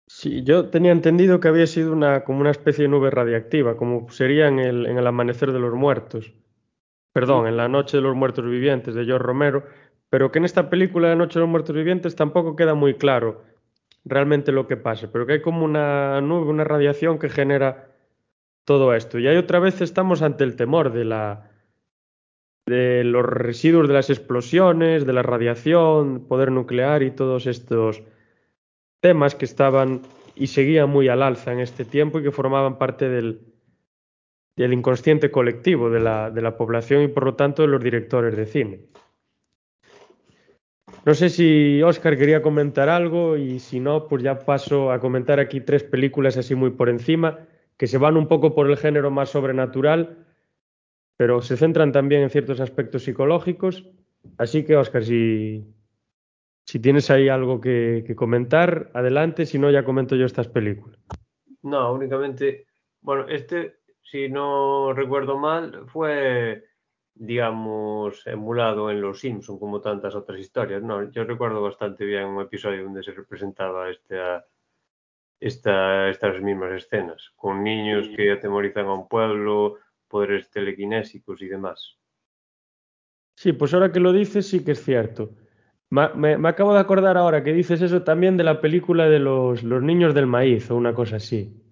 Sí, yo tenía entendido que había sido una, como una especie de nube radiactiva, como sería en el, en el amanecer de los muertos perdón, en La Noche de los Muertos Vivientes de George Romero, pero que en esta película La Noche de los Muertos Vivientes tampoco queda muy claro realmente lo que pasa, pero que hay como una nube, una radiación que genera todo esto. Y ahí otra vez estamos ante el temor de la de los residuos de las explosiones, de la radiación, poder nuclear y todos estos temas que estaban y seguían muy al alza en este tiempo y que formaban parte del, del inconsciente colectivo de la, de la población y por lo tanto de los directores de cine. No sé si Oscar quería comentar algo y si no, pues ya paso a comentar aquí tres películas así muy por encima, que se van un poco por el género más sobrenatural, pero se centran también en ciertos aspectos psicológicos. Así que, Oscar, si, si tienes ahí algo que, que comentar, adelante, si no, ya comento yo estas películas. No, únicamente, bueno, este si no recuerdo mal, fue, digamos, emulado en Los Simpson, como tantas otras historias. No, yo recuerdo bastante bien un episodio donde se representaba esta, esta, estas mismas escenas, con niños que atemorizan a un pueblo, poderes telequinésicos y demás. Sí, pues ahora que lo dices, sí que es cierto. Me, me, acabo de acordar ahora que dices eso también de la película de los, los niños del maíz o una cosa así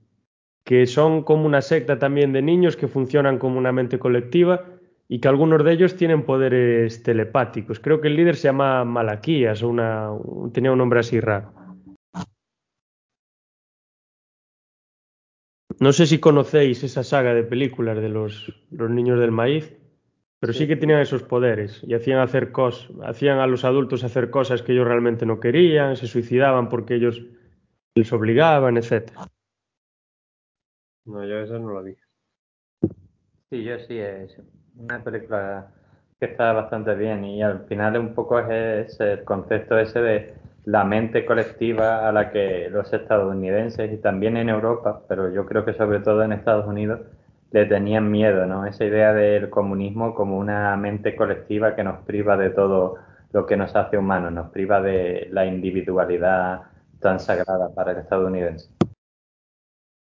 que son como una secta también de niños que funcionan como una mente colectiva y que algunos de ellos tienen poderes telepáticos. Creo que el líder se llama Malaquías una, tenía un nombre así raro. No sé si conocéis esa saga de películas de los, los niños del maíz, pero sí. sí que tenían esos poderes y hacían hacer cosas, hacían a los adultos hacer cosas que ellos realmente no querían, se suicidaban porque ellos les obligaban, etcétera. No, yo esa no la vi. Sí, yo sí, es una película que está bastante bien y al final un poco es el concepto ese de la mente colectiva a la que los estadounidenses y también en Europa, pero yo creo que sobre todo en Estados Unidos, le tenían miedo, ¿no? Esa idea del comunismo como una mente colectiva que nos priva de todo lo que nos hace humanos, nos priva de la individualidad tan sagrada para el estadounidense.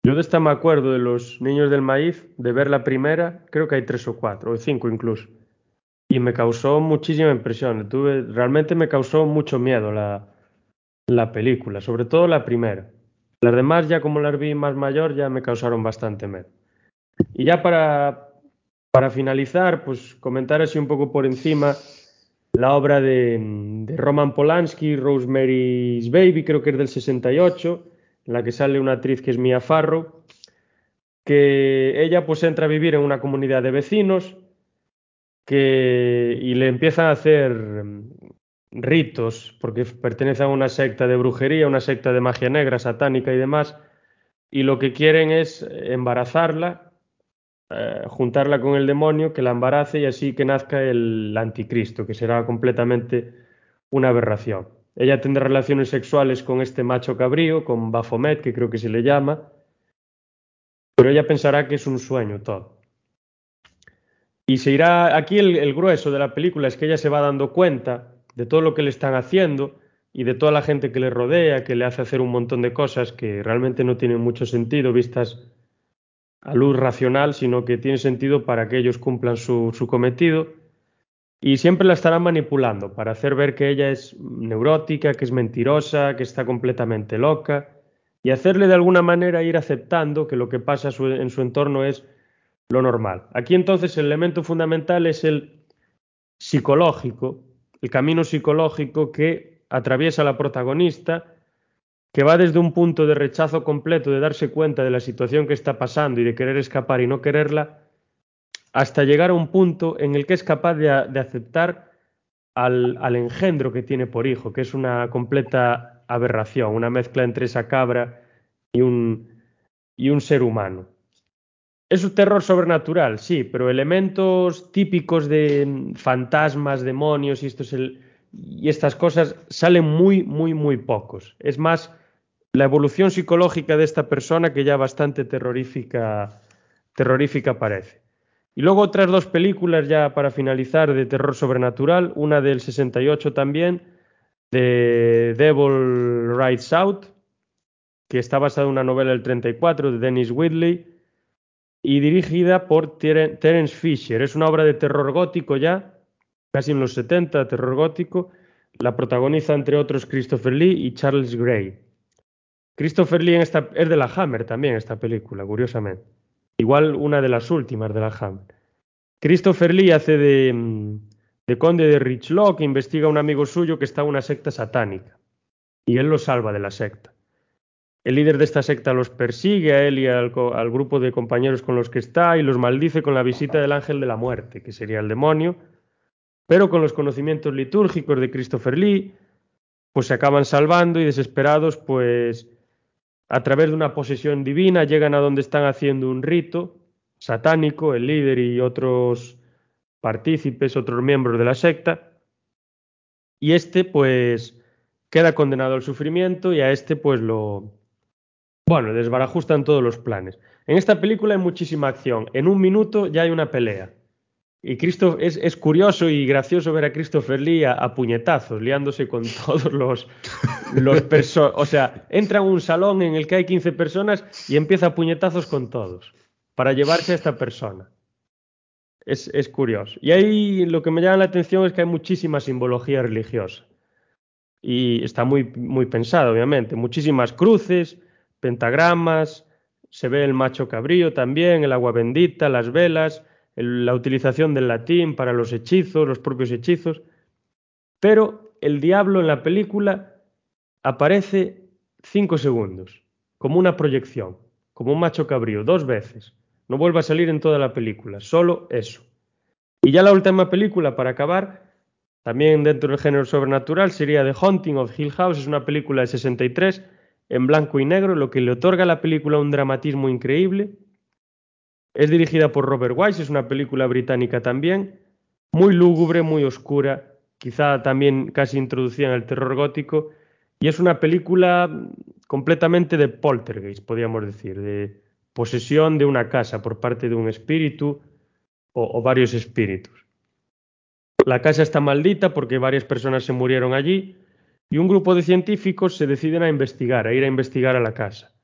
Yo de esta me acuerdo de los niños del maíz, de ver la primera, creo que hay tres o cuatro, o cinco incluso. Y me causó muchísima impresión. Tuve, realmente me causó mucho miedo la, la película, sobre todo la primera. Las demás, ya como las vi más mayor, ya me causaron bastante miedo. Y ya para, para finalizar, pues comentar así un poco por encima la obra de, de Roman Polanski, Rosemary's Baby, creo que es del 68 en la que sale una actriz que es Mia Farrow, que ella pues entra a vivir en una comunidad de vecinos que, y le empiezan a hacer ritos, porque pertenece a una secta de brujería, una secta de magia negra, satánica y demás, y lo que quieren es embarazarla, eh, juntarla con el demonio, que la embarace y así que nazca el anticristo, que será completamente una aberración. Ella tendrá relaciones sexuales con este macho cabrío, con Baphomet, que creo que se le llama, pero ella pensará que es un sueño todo. Y se irá, aquí el, grueso de la película es que ella se va dando cuenta de todo lo que le están haciendo y de toda la gente que le rodea, que le hace hacer un montón de cosas que realmente no tienen mucho sentido vistas a luz racional, sino que tiene sentido para que ellos cumplan su cometido y siempre la estarán manipulando para hacer ver que ella es neurótica, que es mentirosa, que está completamente loca y hacerle de alguna manera ir aceptando que lo que pasa en su entorno es lo normal. Aquí entonces el elemento fundamental es el psicológico, el camino psicológico que atraviesa la protagonista, que va desde un punto de rechazo completo, de darse cuenta de la situación que está pasando y de querer escapar y no quererla, hasta llegar a un punto en el que es capaz de, aceptar al, engendro que tiene por hijo, que es una completa aberración, una mezcla entre esa cabra y un, y un ser humano. Es un terror sobrenatural, sí, pero elementos típicos de fantasmas, demonios y, estas cosas salen muy, muy, muy pocos. Es más la evolución psicológica de esta persona que ya bastante terrorífica parece. Y luego otras dos películas ya para finalizar de terror sobrenatural, una del 68 también, de Devil Rides Out, que está basada en una novela del 34 de Dennis Whitley y dirigida por Terence Fisher. Es una obra de terror gótico ya, casi en los 70, terror gótico. La protagoniza entre otros Christopher Lee y Charles Gray. Christopher Lee en esta, es de la Hammer también esta película, curiosamente. Igual una de las últimas de la Hammer. Christopher Lee hace de, mm, de conde de Richlaw que investiga a un amigo suyo que está en una secta satánica. Y él lo salva de la secta. El líder de esta secta los persigue a él y al, al, grupo de compañeros con los que está y los maldice con la visita del ángel de la muerte, que sería el demonio, pero con los conocimientos litúrgicos de Christopher Lee, pues se acaban salvando y desesperados, pues a través de una posesión divina llegan a donde están haciendo un rito satánico, el líder y otros partícipes, otros miembros de la secta, y este pues queda condenado al sufrimiento y a este pues lo, bueno, desbarajustan todos los planes. En esta película hay muchísima acción. En un minuto ya hay una pelea. Y Cristo, es, es, curioso y gracioso ver a Christopher Lee a, a puñetazos, liándose con todos los, los personas. O sea, entra en un salón en el que hay 15 personas y empieza a puñetazos con todos para llevarse a esta persona. Es, es curioso. Y ahí lo que me llama la atención es que hay muchísima simbología religiosa. Y está muy, muy pensado, obviamente. Muchísimas cruces, pentagramas, se ve el macho cabrío también, el agua bendita, las velas la utilización del latín para los hechizos, los propios hechizos, pero el diablo en la película aparece cinco segundos, como una proyección, como un macho cabrío, dos veces. No vuelve a salir en toda la película, solo eso. Y ya la última película, para acabar, también dentro del género sobrenatural, sería The Haunting of Hill House, es una película de 63, en blanco y negro, lo que le otorga a la película un dramatismo increíble, es dirigida por Robert Wise, es una película británica también, muy lúgubre, muy oscura, quizá también casi introducida en el terror gótico, y es una película completamente de poltergeist, podríamos decir, de posesión de una casa por parte de un espíritu o, o varios espíritus. La casa está maldita porque varias personas se murieron allí y un grupo de científicos se deciden a investigar, a ir a investigar a la casa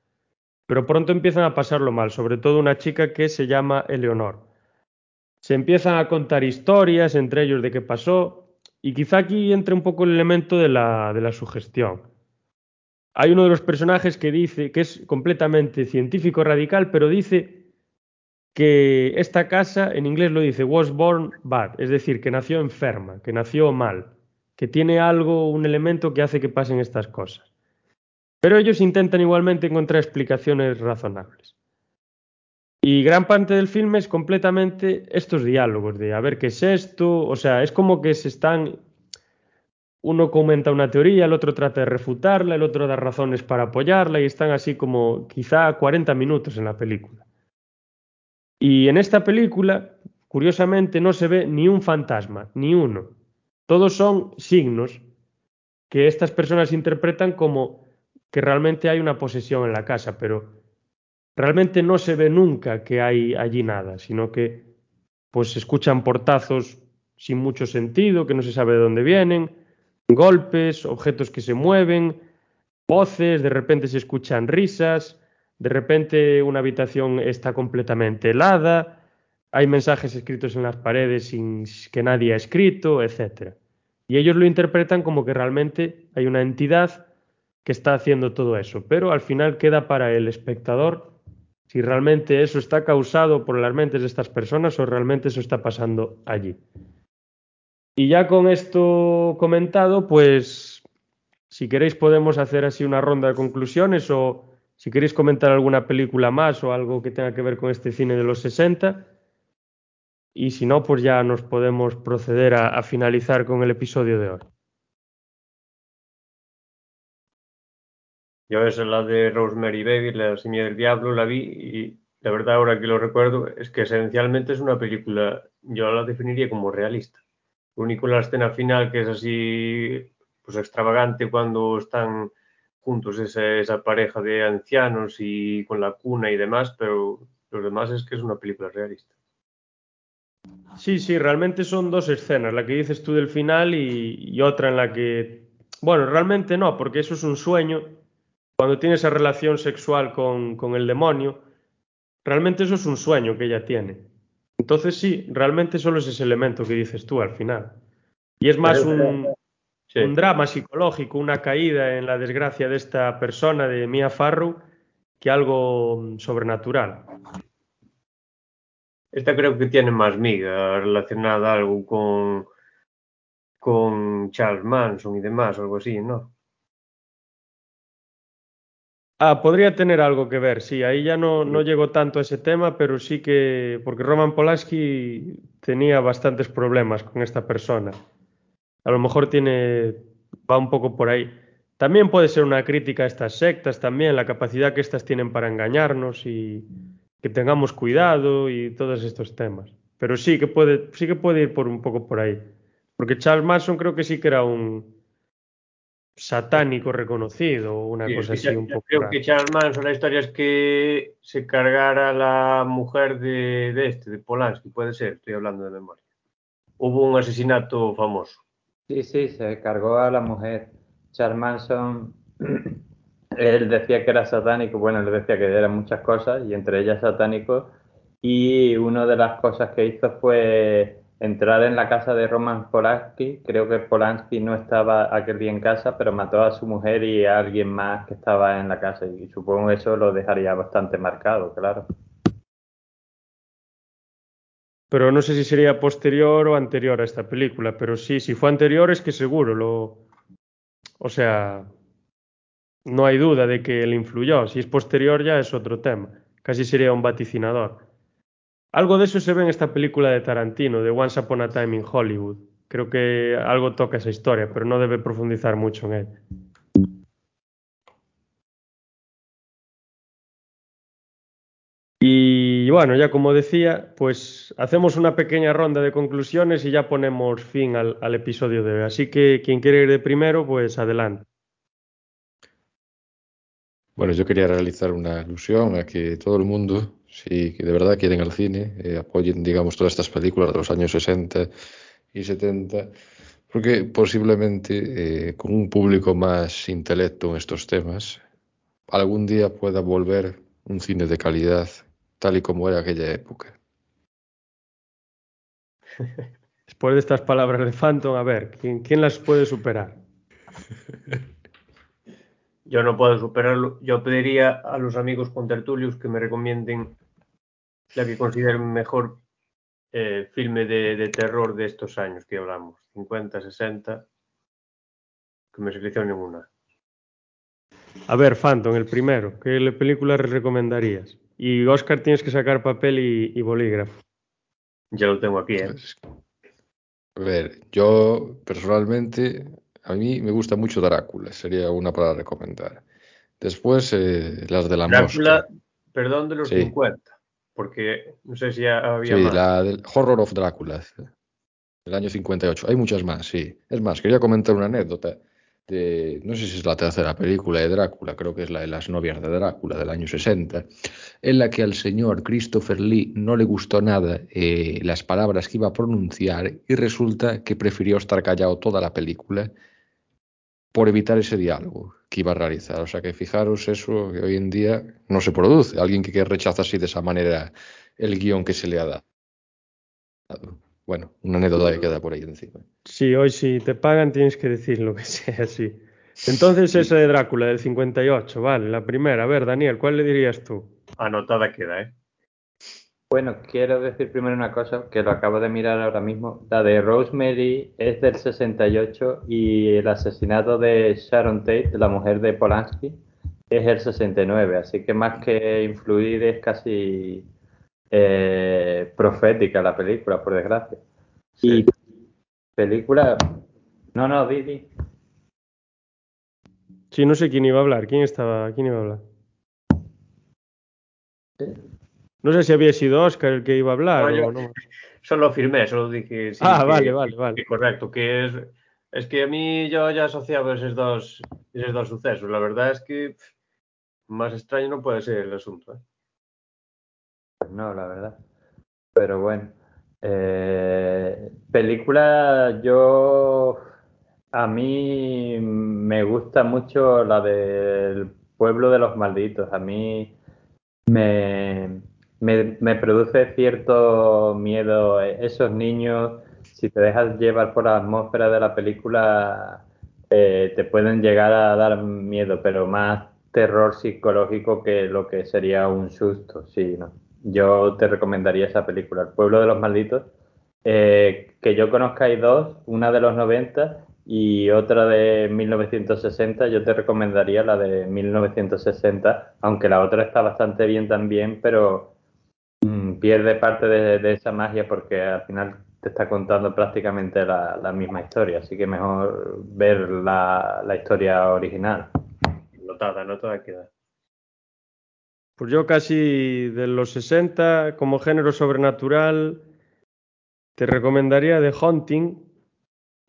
pero pronto empiezan a pasarlo mal, sobre todo una chica que se llama Eleonor. Se empiezan a contar historias entre ellos de qué pasó, y quizá aquí entre un poco el elemento de la, de la sugestión. Hay uno de los personajes que dice, que es completamente científico radical, pero dice que esta casa, en inglés lo dice, was born bad, es decir, que nació enferma, que nació mal, que tiene algo, un elemento que hace que pasen estas cosas. Pero ellos intentan igualmente encontrar explicaciones razonables. Y gran parte del filme es completamente estos diálogos de a ver qué es esto, o sea, es como que se están uno comenta una teoría, el otro trata de refutarla, el otro da razones para apoyarla y están así como quizá 40 minutos en la película. Y en esta película, curiosamente, no se ve ni un fantasma, ni uno. Todos son signos que estas personas interpretan como que realmente hay una posesión en la casa, pero realmente no se ve nunca que hay allí nada, sino que pues se escuchan portazos sin mucho sentido, que no se sabe de dónde vienen, golpes, objetos que se mueven, voces, de repente se escuchan risas, de repente una habitación está completamente helada, hay mensajes escritos en las paredes sin que nadie ha escrito, etc. Y ellos lo interpretan como que realmente hay una entidad que está haciendo todo eso, pero al final queda para el espectador si realmente eso está causado por las mentes de estas personas o realmente eso está pasando allí. Y ya con esto comentado, pues si queréis podemos hacer así una ronda de conclusiones o si queréis comentar alguna película más o algo que tenga que ver con este cine de los 60. Y si no, pues ya nos podemos proceder a, a finalizar con el episodio de hoy. Yo esa la de Rosemary Baby, La Semilla del Diablo, la vi y la verdad ahora que lo recuerdo es que esencialmente es una película, yo la definiría como realista. Lo único la escena final que es así pues extravagante cuando están juntos esa, esa pareja de ancianos y con la cuna y demás, pero lo demás es que es una película realista. Sí, sí, realmente son dos escenas, la que dices tú del final y, otra en la que, bueno, realmente no, porque eso es un sueño. Cuando tiene esa relación sexual con, con el demonio, realmente eso es un sueño que ella tiene. Entonces sí, realmente solo es ese elemento que dices tú al final. Y es más un, sí. un drama psicológico, una caída en la desgracia de esta persona, de Mia Farrow, que algo sobrenatural. Esta creo que tiene más miga relacionada algo con, con Charles Manson y demás, algo así, ¿no? Ah, podría tener algo que ver, sí, ahí ya no, no llego tanto a ese tema, pero sí que, porque Roman Polanski tenía bastantes problemas con esta persona. A lo mejor tiene, va un poco por ahí. También puede ser una crítica a estas sectas, también la capacidad que estas tienen para engañarnos y que tengamos cuidado y todos estos temas. Pero sí que puede, sí que puede ir por un poco por ahí. Porque Charles Manson creo que sí que era un, satánico reconocido o una Sí, cosa así ya- un poco Creo rara. que Charles Manson, la historia es que se cargara la mujer de, de este, de Polanski, puede ser, estoy hablando de memoria. Hubo un asesinato famoso. Sí, sí, se cargó a la mujer. Charles Manson, él decía que era satánico, bueno, él decía que eran muchas cosas y entre ellas satánico. Y una de las cosas que hizo fue entrar en la casa de Roman Polanski. Creo que Polanski no estaba aquel día en casa, pero mató a su mujer y a alguien más que estaba en la casa. Y supongo eso lo dejaría bastante marcado, claro. Pero no sé si sería posterior o anterior a esta película, pero sí, si fue anterior es que seguro lo... O sea, no hay duda de que le influyó. Si es posterior ya es otro tema. Casi sería un vaticinador. Algo de eso se ve en esta película de Tarantino, de Once Upon a Time in Hollywood. Creo que algo toca esa historia, pero no debe profundizar mucho en ella. Y bueno, ya como decía, pues hacemos una pequeña ronda de conclusiones y ya ponemos fin al, al episodio de hoy. Así que quien quiere ir de primero, pues adelante. Bueno, yo quería realizar una alusión a que todo el mundo, si que de verdad quieren al cine, eh, apoyen, digamos, todas estas películas de los años 60 y 70, porque posiblemente eh, con un público más intelecto en estos temas, algún día pueda volver un cine de calidad tal y como era aquella época. Después de estas palabras de Phantom, a ver, ¿quién, quién las puede superar? Yo no puedo superarlo. Yo pediría a los amigos contertulios que me recomienden la que consideren mejor eh, filme de, de terror de estos años que hablamos, 50, 60, que me seleccionen una. A ver, Phantom, el primero, ¿qué película recomendarías? Y Oscar tienes que sacar papel y, y bolígrafo. Ya lo tengo aquí, ¿eh? Pues, a ver, yo personalmente, a mí me gusta mucho Drácula, sería una para recomendar. Después, eh, las de la Drácula, mosca. perdón, de los Sí. 50, porque no sé si había Sí, más. la del Horror of Drácula, del año 58. Hay muchas más, sí. Es más, quería comentar una anécdota de, no sé si es la tercera película de Drácula, creo que es la de las novias de Drácula del año 60, en la que al señor Christopher Lee no le gustó nada eh, las palabras que iba a pronunciar y resulta que prefirió estar callado toda la película por evitar ese diálogo que iba a realizar. O sea que fijaros eso que hoy en día no se produce. Alguien que, rechaza así de esa manera el guion que se le ha dado. Bueno, una anécdota que queda por ahí encima. Sí, hoy si te pagan tienes que decir lo que sea, sí. Entonces esa de Drácula del 58, vale, la primera. A ver, Daniel, ¿cuál le dirías tú? Anotada queda, ¿eh? Bueno, quiero decir primero una cosa que lo acabo de mirar ahora mismo. La de Rosemary es del 68 y el asesinato de Sharon Tate, la mujer de Polanski, es el 69. Así que más que influir es casi eh, profética la película, por desgracia. Y película... No, no, Didi. Sí, no sé quién iba a hablar. ¿Quién estaba? ¿Quién iba a hablar? No sé si había sido Oscar el que iba a hablar No, o no. Solo firmé, solo dije sí, Ah, que- vale, vale, vale. que correcto, que es es que a mí yo ya asociaba esos dos esos dos sucesos. La verdad es que pff, más extraño no puede ser el asunto. ¿eh? Pues no, la verdad. Pero bueno. Eh, película, yo. A mí me gusta mucho la del Pueblo de los Malditos. A mí me, me, me produce cierto miedo esos niños. Si te dejas llevar por la atmósfera de la película, eh, te pueden llegar a dar miedo, pero más terror psicológico que lo que sería un susto. Sí, ¿no? Yo te recomendaría esa película, El pueblo de los malditos. Eh, que yo conozca hay dos, una de los 90 y otra de 1960. Yo te recomendaría la de 1960, aunque la otra está bastante bien también, pero pierde parte de, de esa magia porque al final te está contando prácticamente la, la misma historia. Así que mejor ver la, la historia original. Notada, notada queda. Pues yo casi de los 60, como género sobrenatural, te recomendaría The Haunting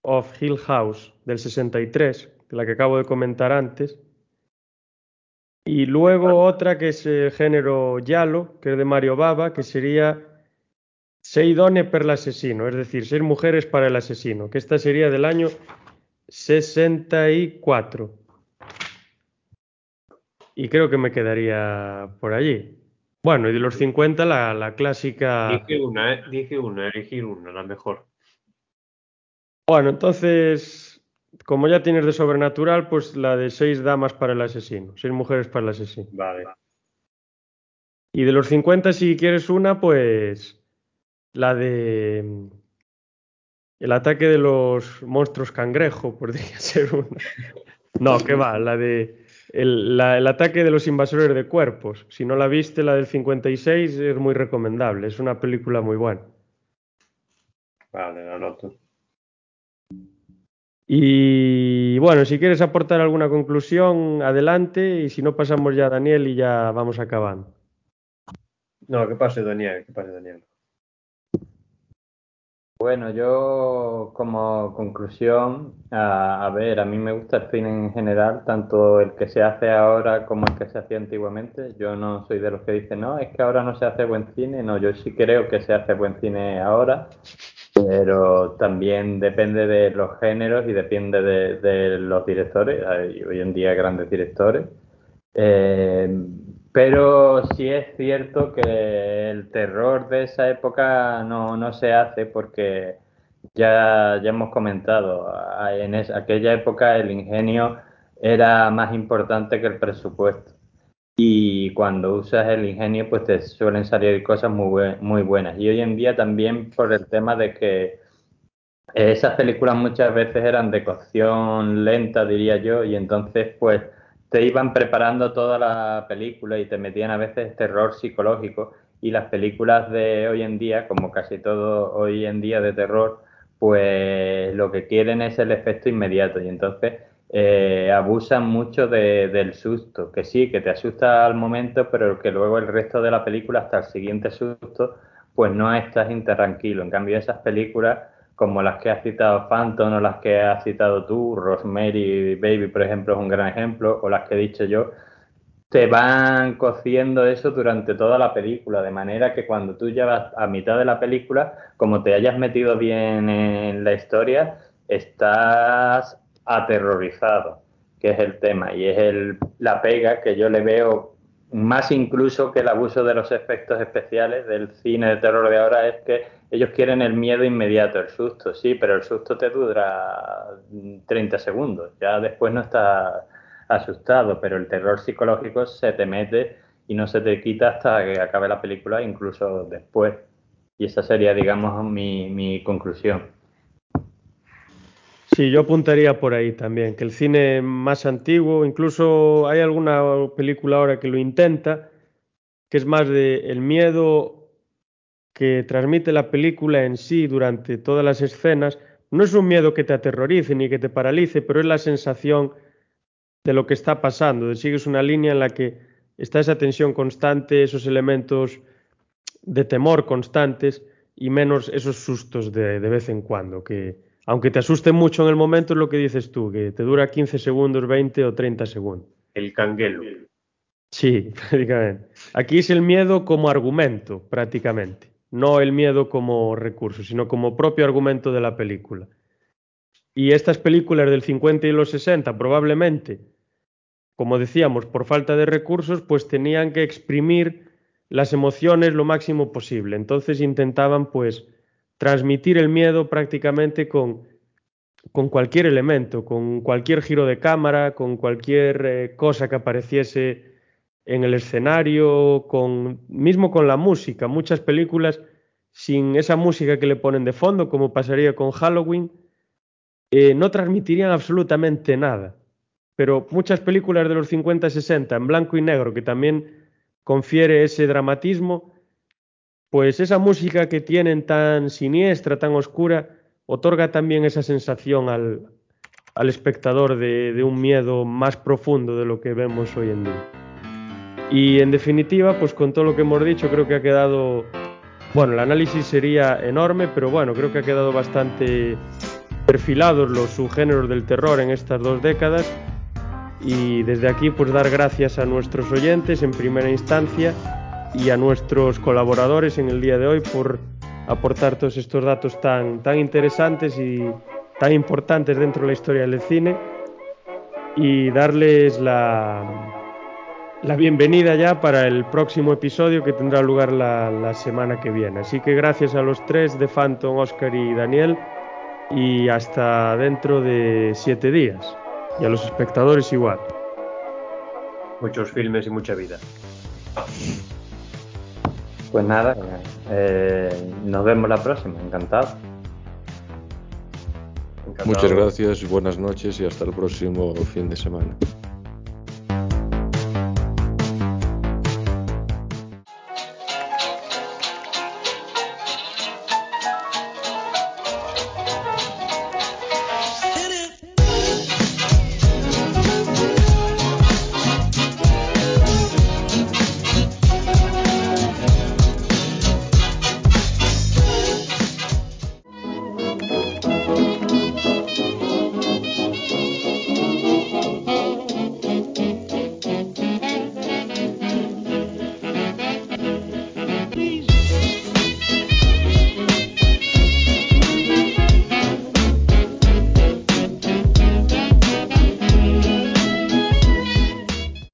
of Hill House del 63, la que acabo de comentar antes. Y luego otra que es el género Yalo, que es de Mario Bava, que sería Sei donne per l'asesino, es decir, seis mujeres para el asesino, que esta sería del año 64. Y creo que me quedaría por allí. Bueno, y de los 50 la, la clásica... Dije una, ¿eh? Dije una, elegir una, la mejor. Bueno, entonces, como ya tienes de sobrenatural, pues la de seis damas para el asesino, seis mujeres para el asesino. Vale. Y de los 50, si quieres una, pues la de el ataque de los monstruos cangrejo, podría ser una. No, que va, la de el, la- el ataque de los invasores de cuerpos. Si no la viste, la del 56 es muy recomendable, es una película muy buena. Vale, la noto. Y bueno, si quieres aportar alguna conclusión, adelante, y si no pasamos ya a Daniel y ya vamos acabando. No, que pase Daniel, que pase Daniel. Bueno, yo como conclusión, a, a ver, a mí me gusta el cine en general, tanto el que se hace ahora como el que se hacía antiguamente. Yo no soy de los que dicen, no, es que ahora no se hace buen cine. No, yo sí creo que se hace buen cine ahora, pero también depende de los géneros y depende de, los directores. Hay hoy en día grandes directores. Eh, pero sí es cierto que el terror de esa época no, no se hace porque ya, ya hemos comentado, en es- aquella época el ingenio era más importante que el presupuesto. Y cuando usas el ingenio, pues te suelen salir cosas muy, bue- muy buenas. Y hoy en día también por el tema de que esas películas muchas veces eran de cocción lenta, diría yo, y entonces pues te iban preparando toda la película y te metían a veces terror psicológico. Y las películas de hoy en día, como casi todo hoy en día de terror, pues lo que quieren es el efecto inmediato. Y entonces eh, abusan mucho de- del susto, que sí, que te asusta al momento, pero que luego el resto de la película, hasta el siguiente susto, pues no estás intranquilo. En cambio, esas películas como las que has citado Phantom o las que has citado tú, Rosemary Baby, por ejemplo, es un gran ejemplo, o las que he dicho yo, te van cociendo eso durante toda la película, de manera que cuando tú llevas a mitad de la película, como te hayas metido bien en la historia, estás aterrorizado, que es el tema, y es el, la pega que yo le veo más incluso que el abuso de los efectos especiales del cine de terror de ahora, es que ellos quieren el miedo inmediato, el susto, sí, pero el susto te dura 30 segundos, ya después no estás asustado, pero el terror psicológico se te mete y no se te quita hasta que acabe la película, incluso después. Y esa sería, digamos, mi, mi conclusión. Sí, yo apuntaría por ahí también, que el cine más antiguo, incluso hay alguna película ahora que lo intenta, que es más de el miedo que transmite la película en sí durante todas las escenas. No es un miedo que te aterrorice ni que te paralice, pero es la sensación de lo que está pasando, de sigues una línea en la que está esa tensión constante, esos elementos de temor constantes y menos esos sustos de, de vez en cuando, que aunque te asuste mucho en el momento es lo que dices tú, que te dura 15 segundos, 20 o 30 segundos. El canguelo. Sí, prácticamente. Aquí es el miedo como argumento, prácticamente. No el miedo como recurso, sino como propio argumento de la película. Y estas películas del 50 y los 60 probablemente como decíamos, por falta de recursos, pues tenían que exprimir las emociones lo máximo posible. Entonces intentaban pues transmitir el miedo prácticamente con, con cualquier elemento, con cualquier giro de cámara, con cualquier eh, cosa que apareciese en el escenario, con, mismo con la música. Muchas películas sin esa música que le ponen de fondo, como pasaría con Halloween, eh, no transmitirían absolutamente nada pero muchas películas de los 50 y 60 en blanco y negro que también confiere ese dramatismo, pues esa música que tienen tan siniestra, tan oscura, otorga también esa sensación al, espectador de, de, un miedo más profundo de lo que vemos hoy en día. Y en definitiva, pues con todo lo que hemos dicho, creo que ha quedado, bueno, el análisis sería enorme, pero bueno, creo que ha quedado bastante perfilados los subgéneros del terror en estas dos décadas y desde aquí pues dar gracias a nuestros oyentes en primera instancia y a nuestros colaboradores en el día de hoy por aportar todos estos datos tan, tan interesantes y tan importantes dentro de la historia del cine y darles la, la bienvenida ya para el próximo episodio que tendrá lugar la, la semana que viene. Así que gracias a los tres de Phantom, Oscar y Daniel y hasta dentro de siete días y a los espectadores igual. Muchos filmes y mucha vida. Pues nada, eh, nos vemos la próxima, encantado. encantado. Muchas gracias, buenas noches y hasta el próximo fin de semana.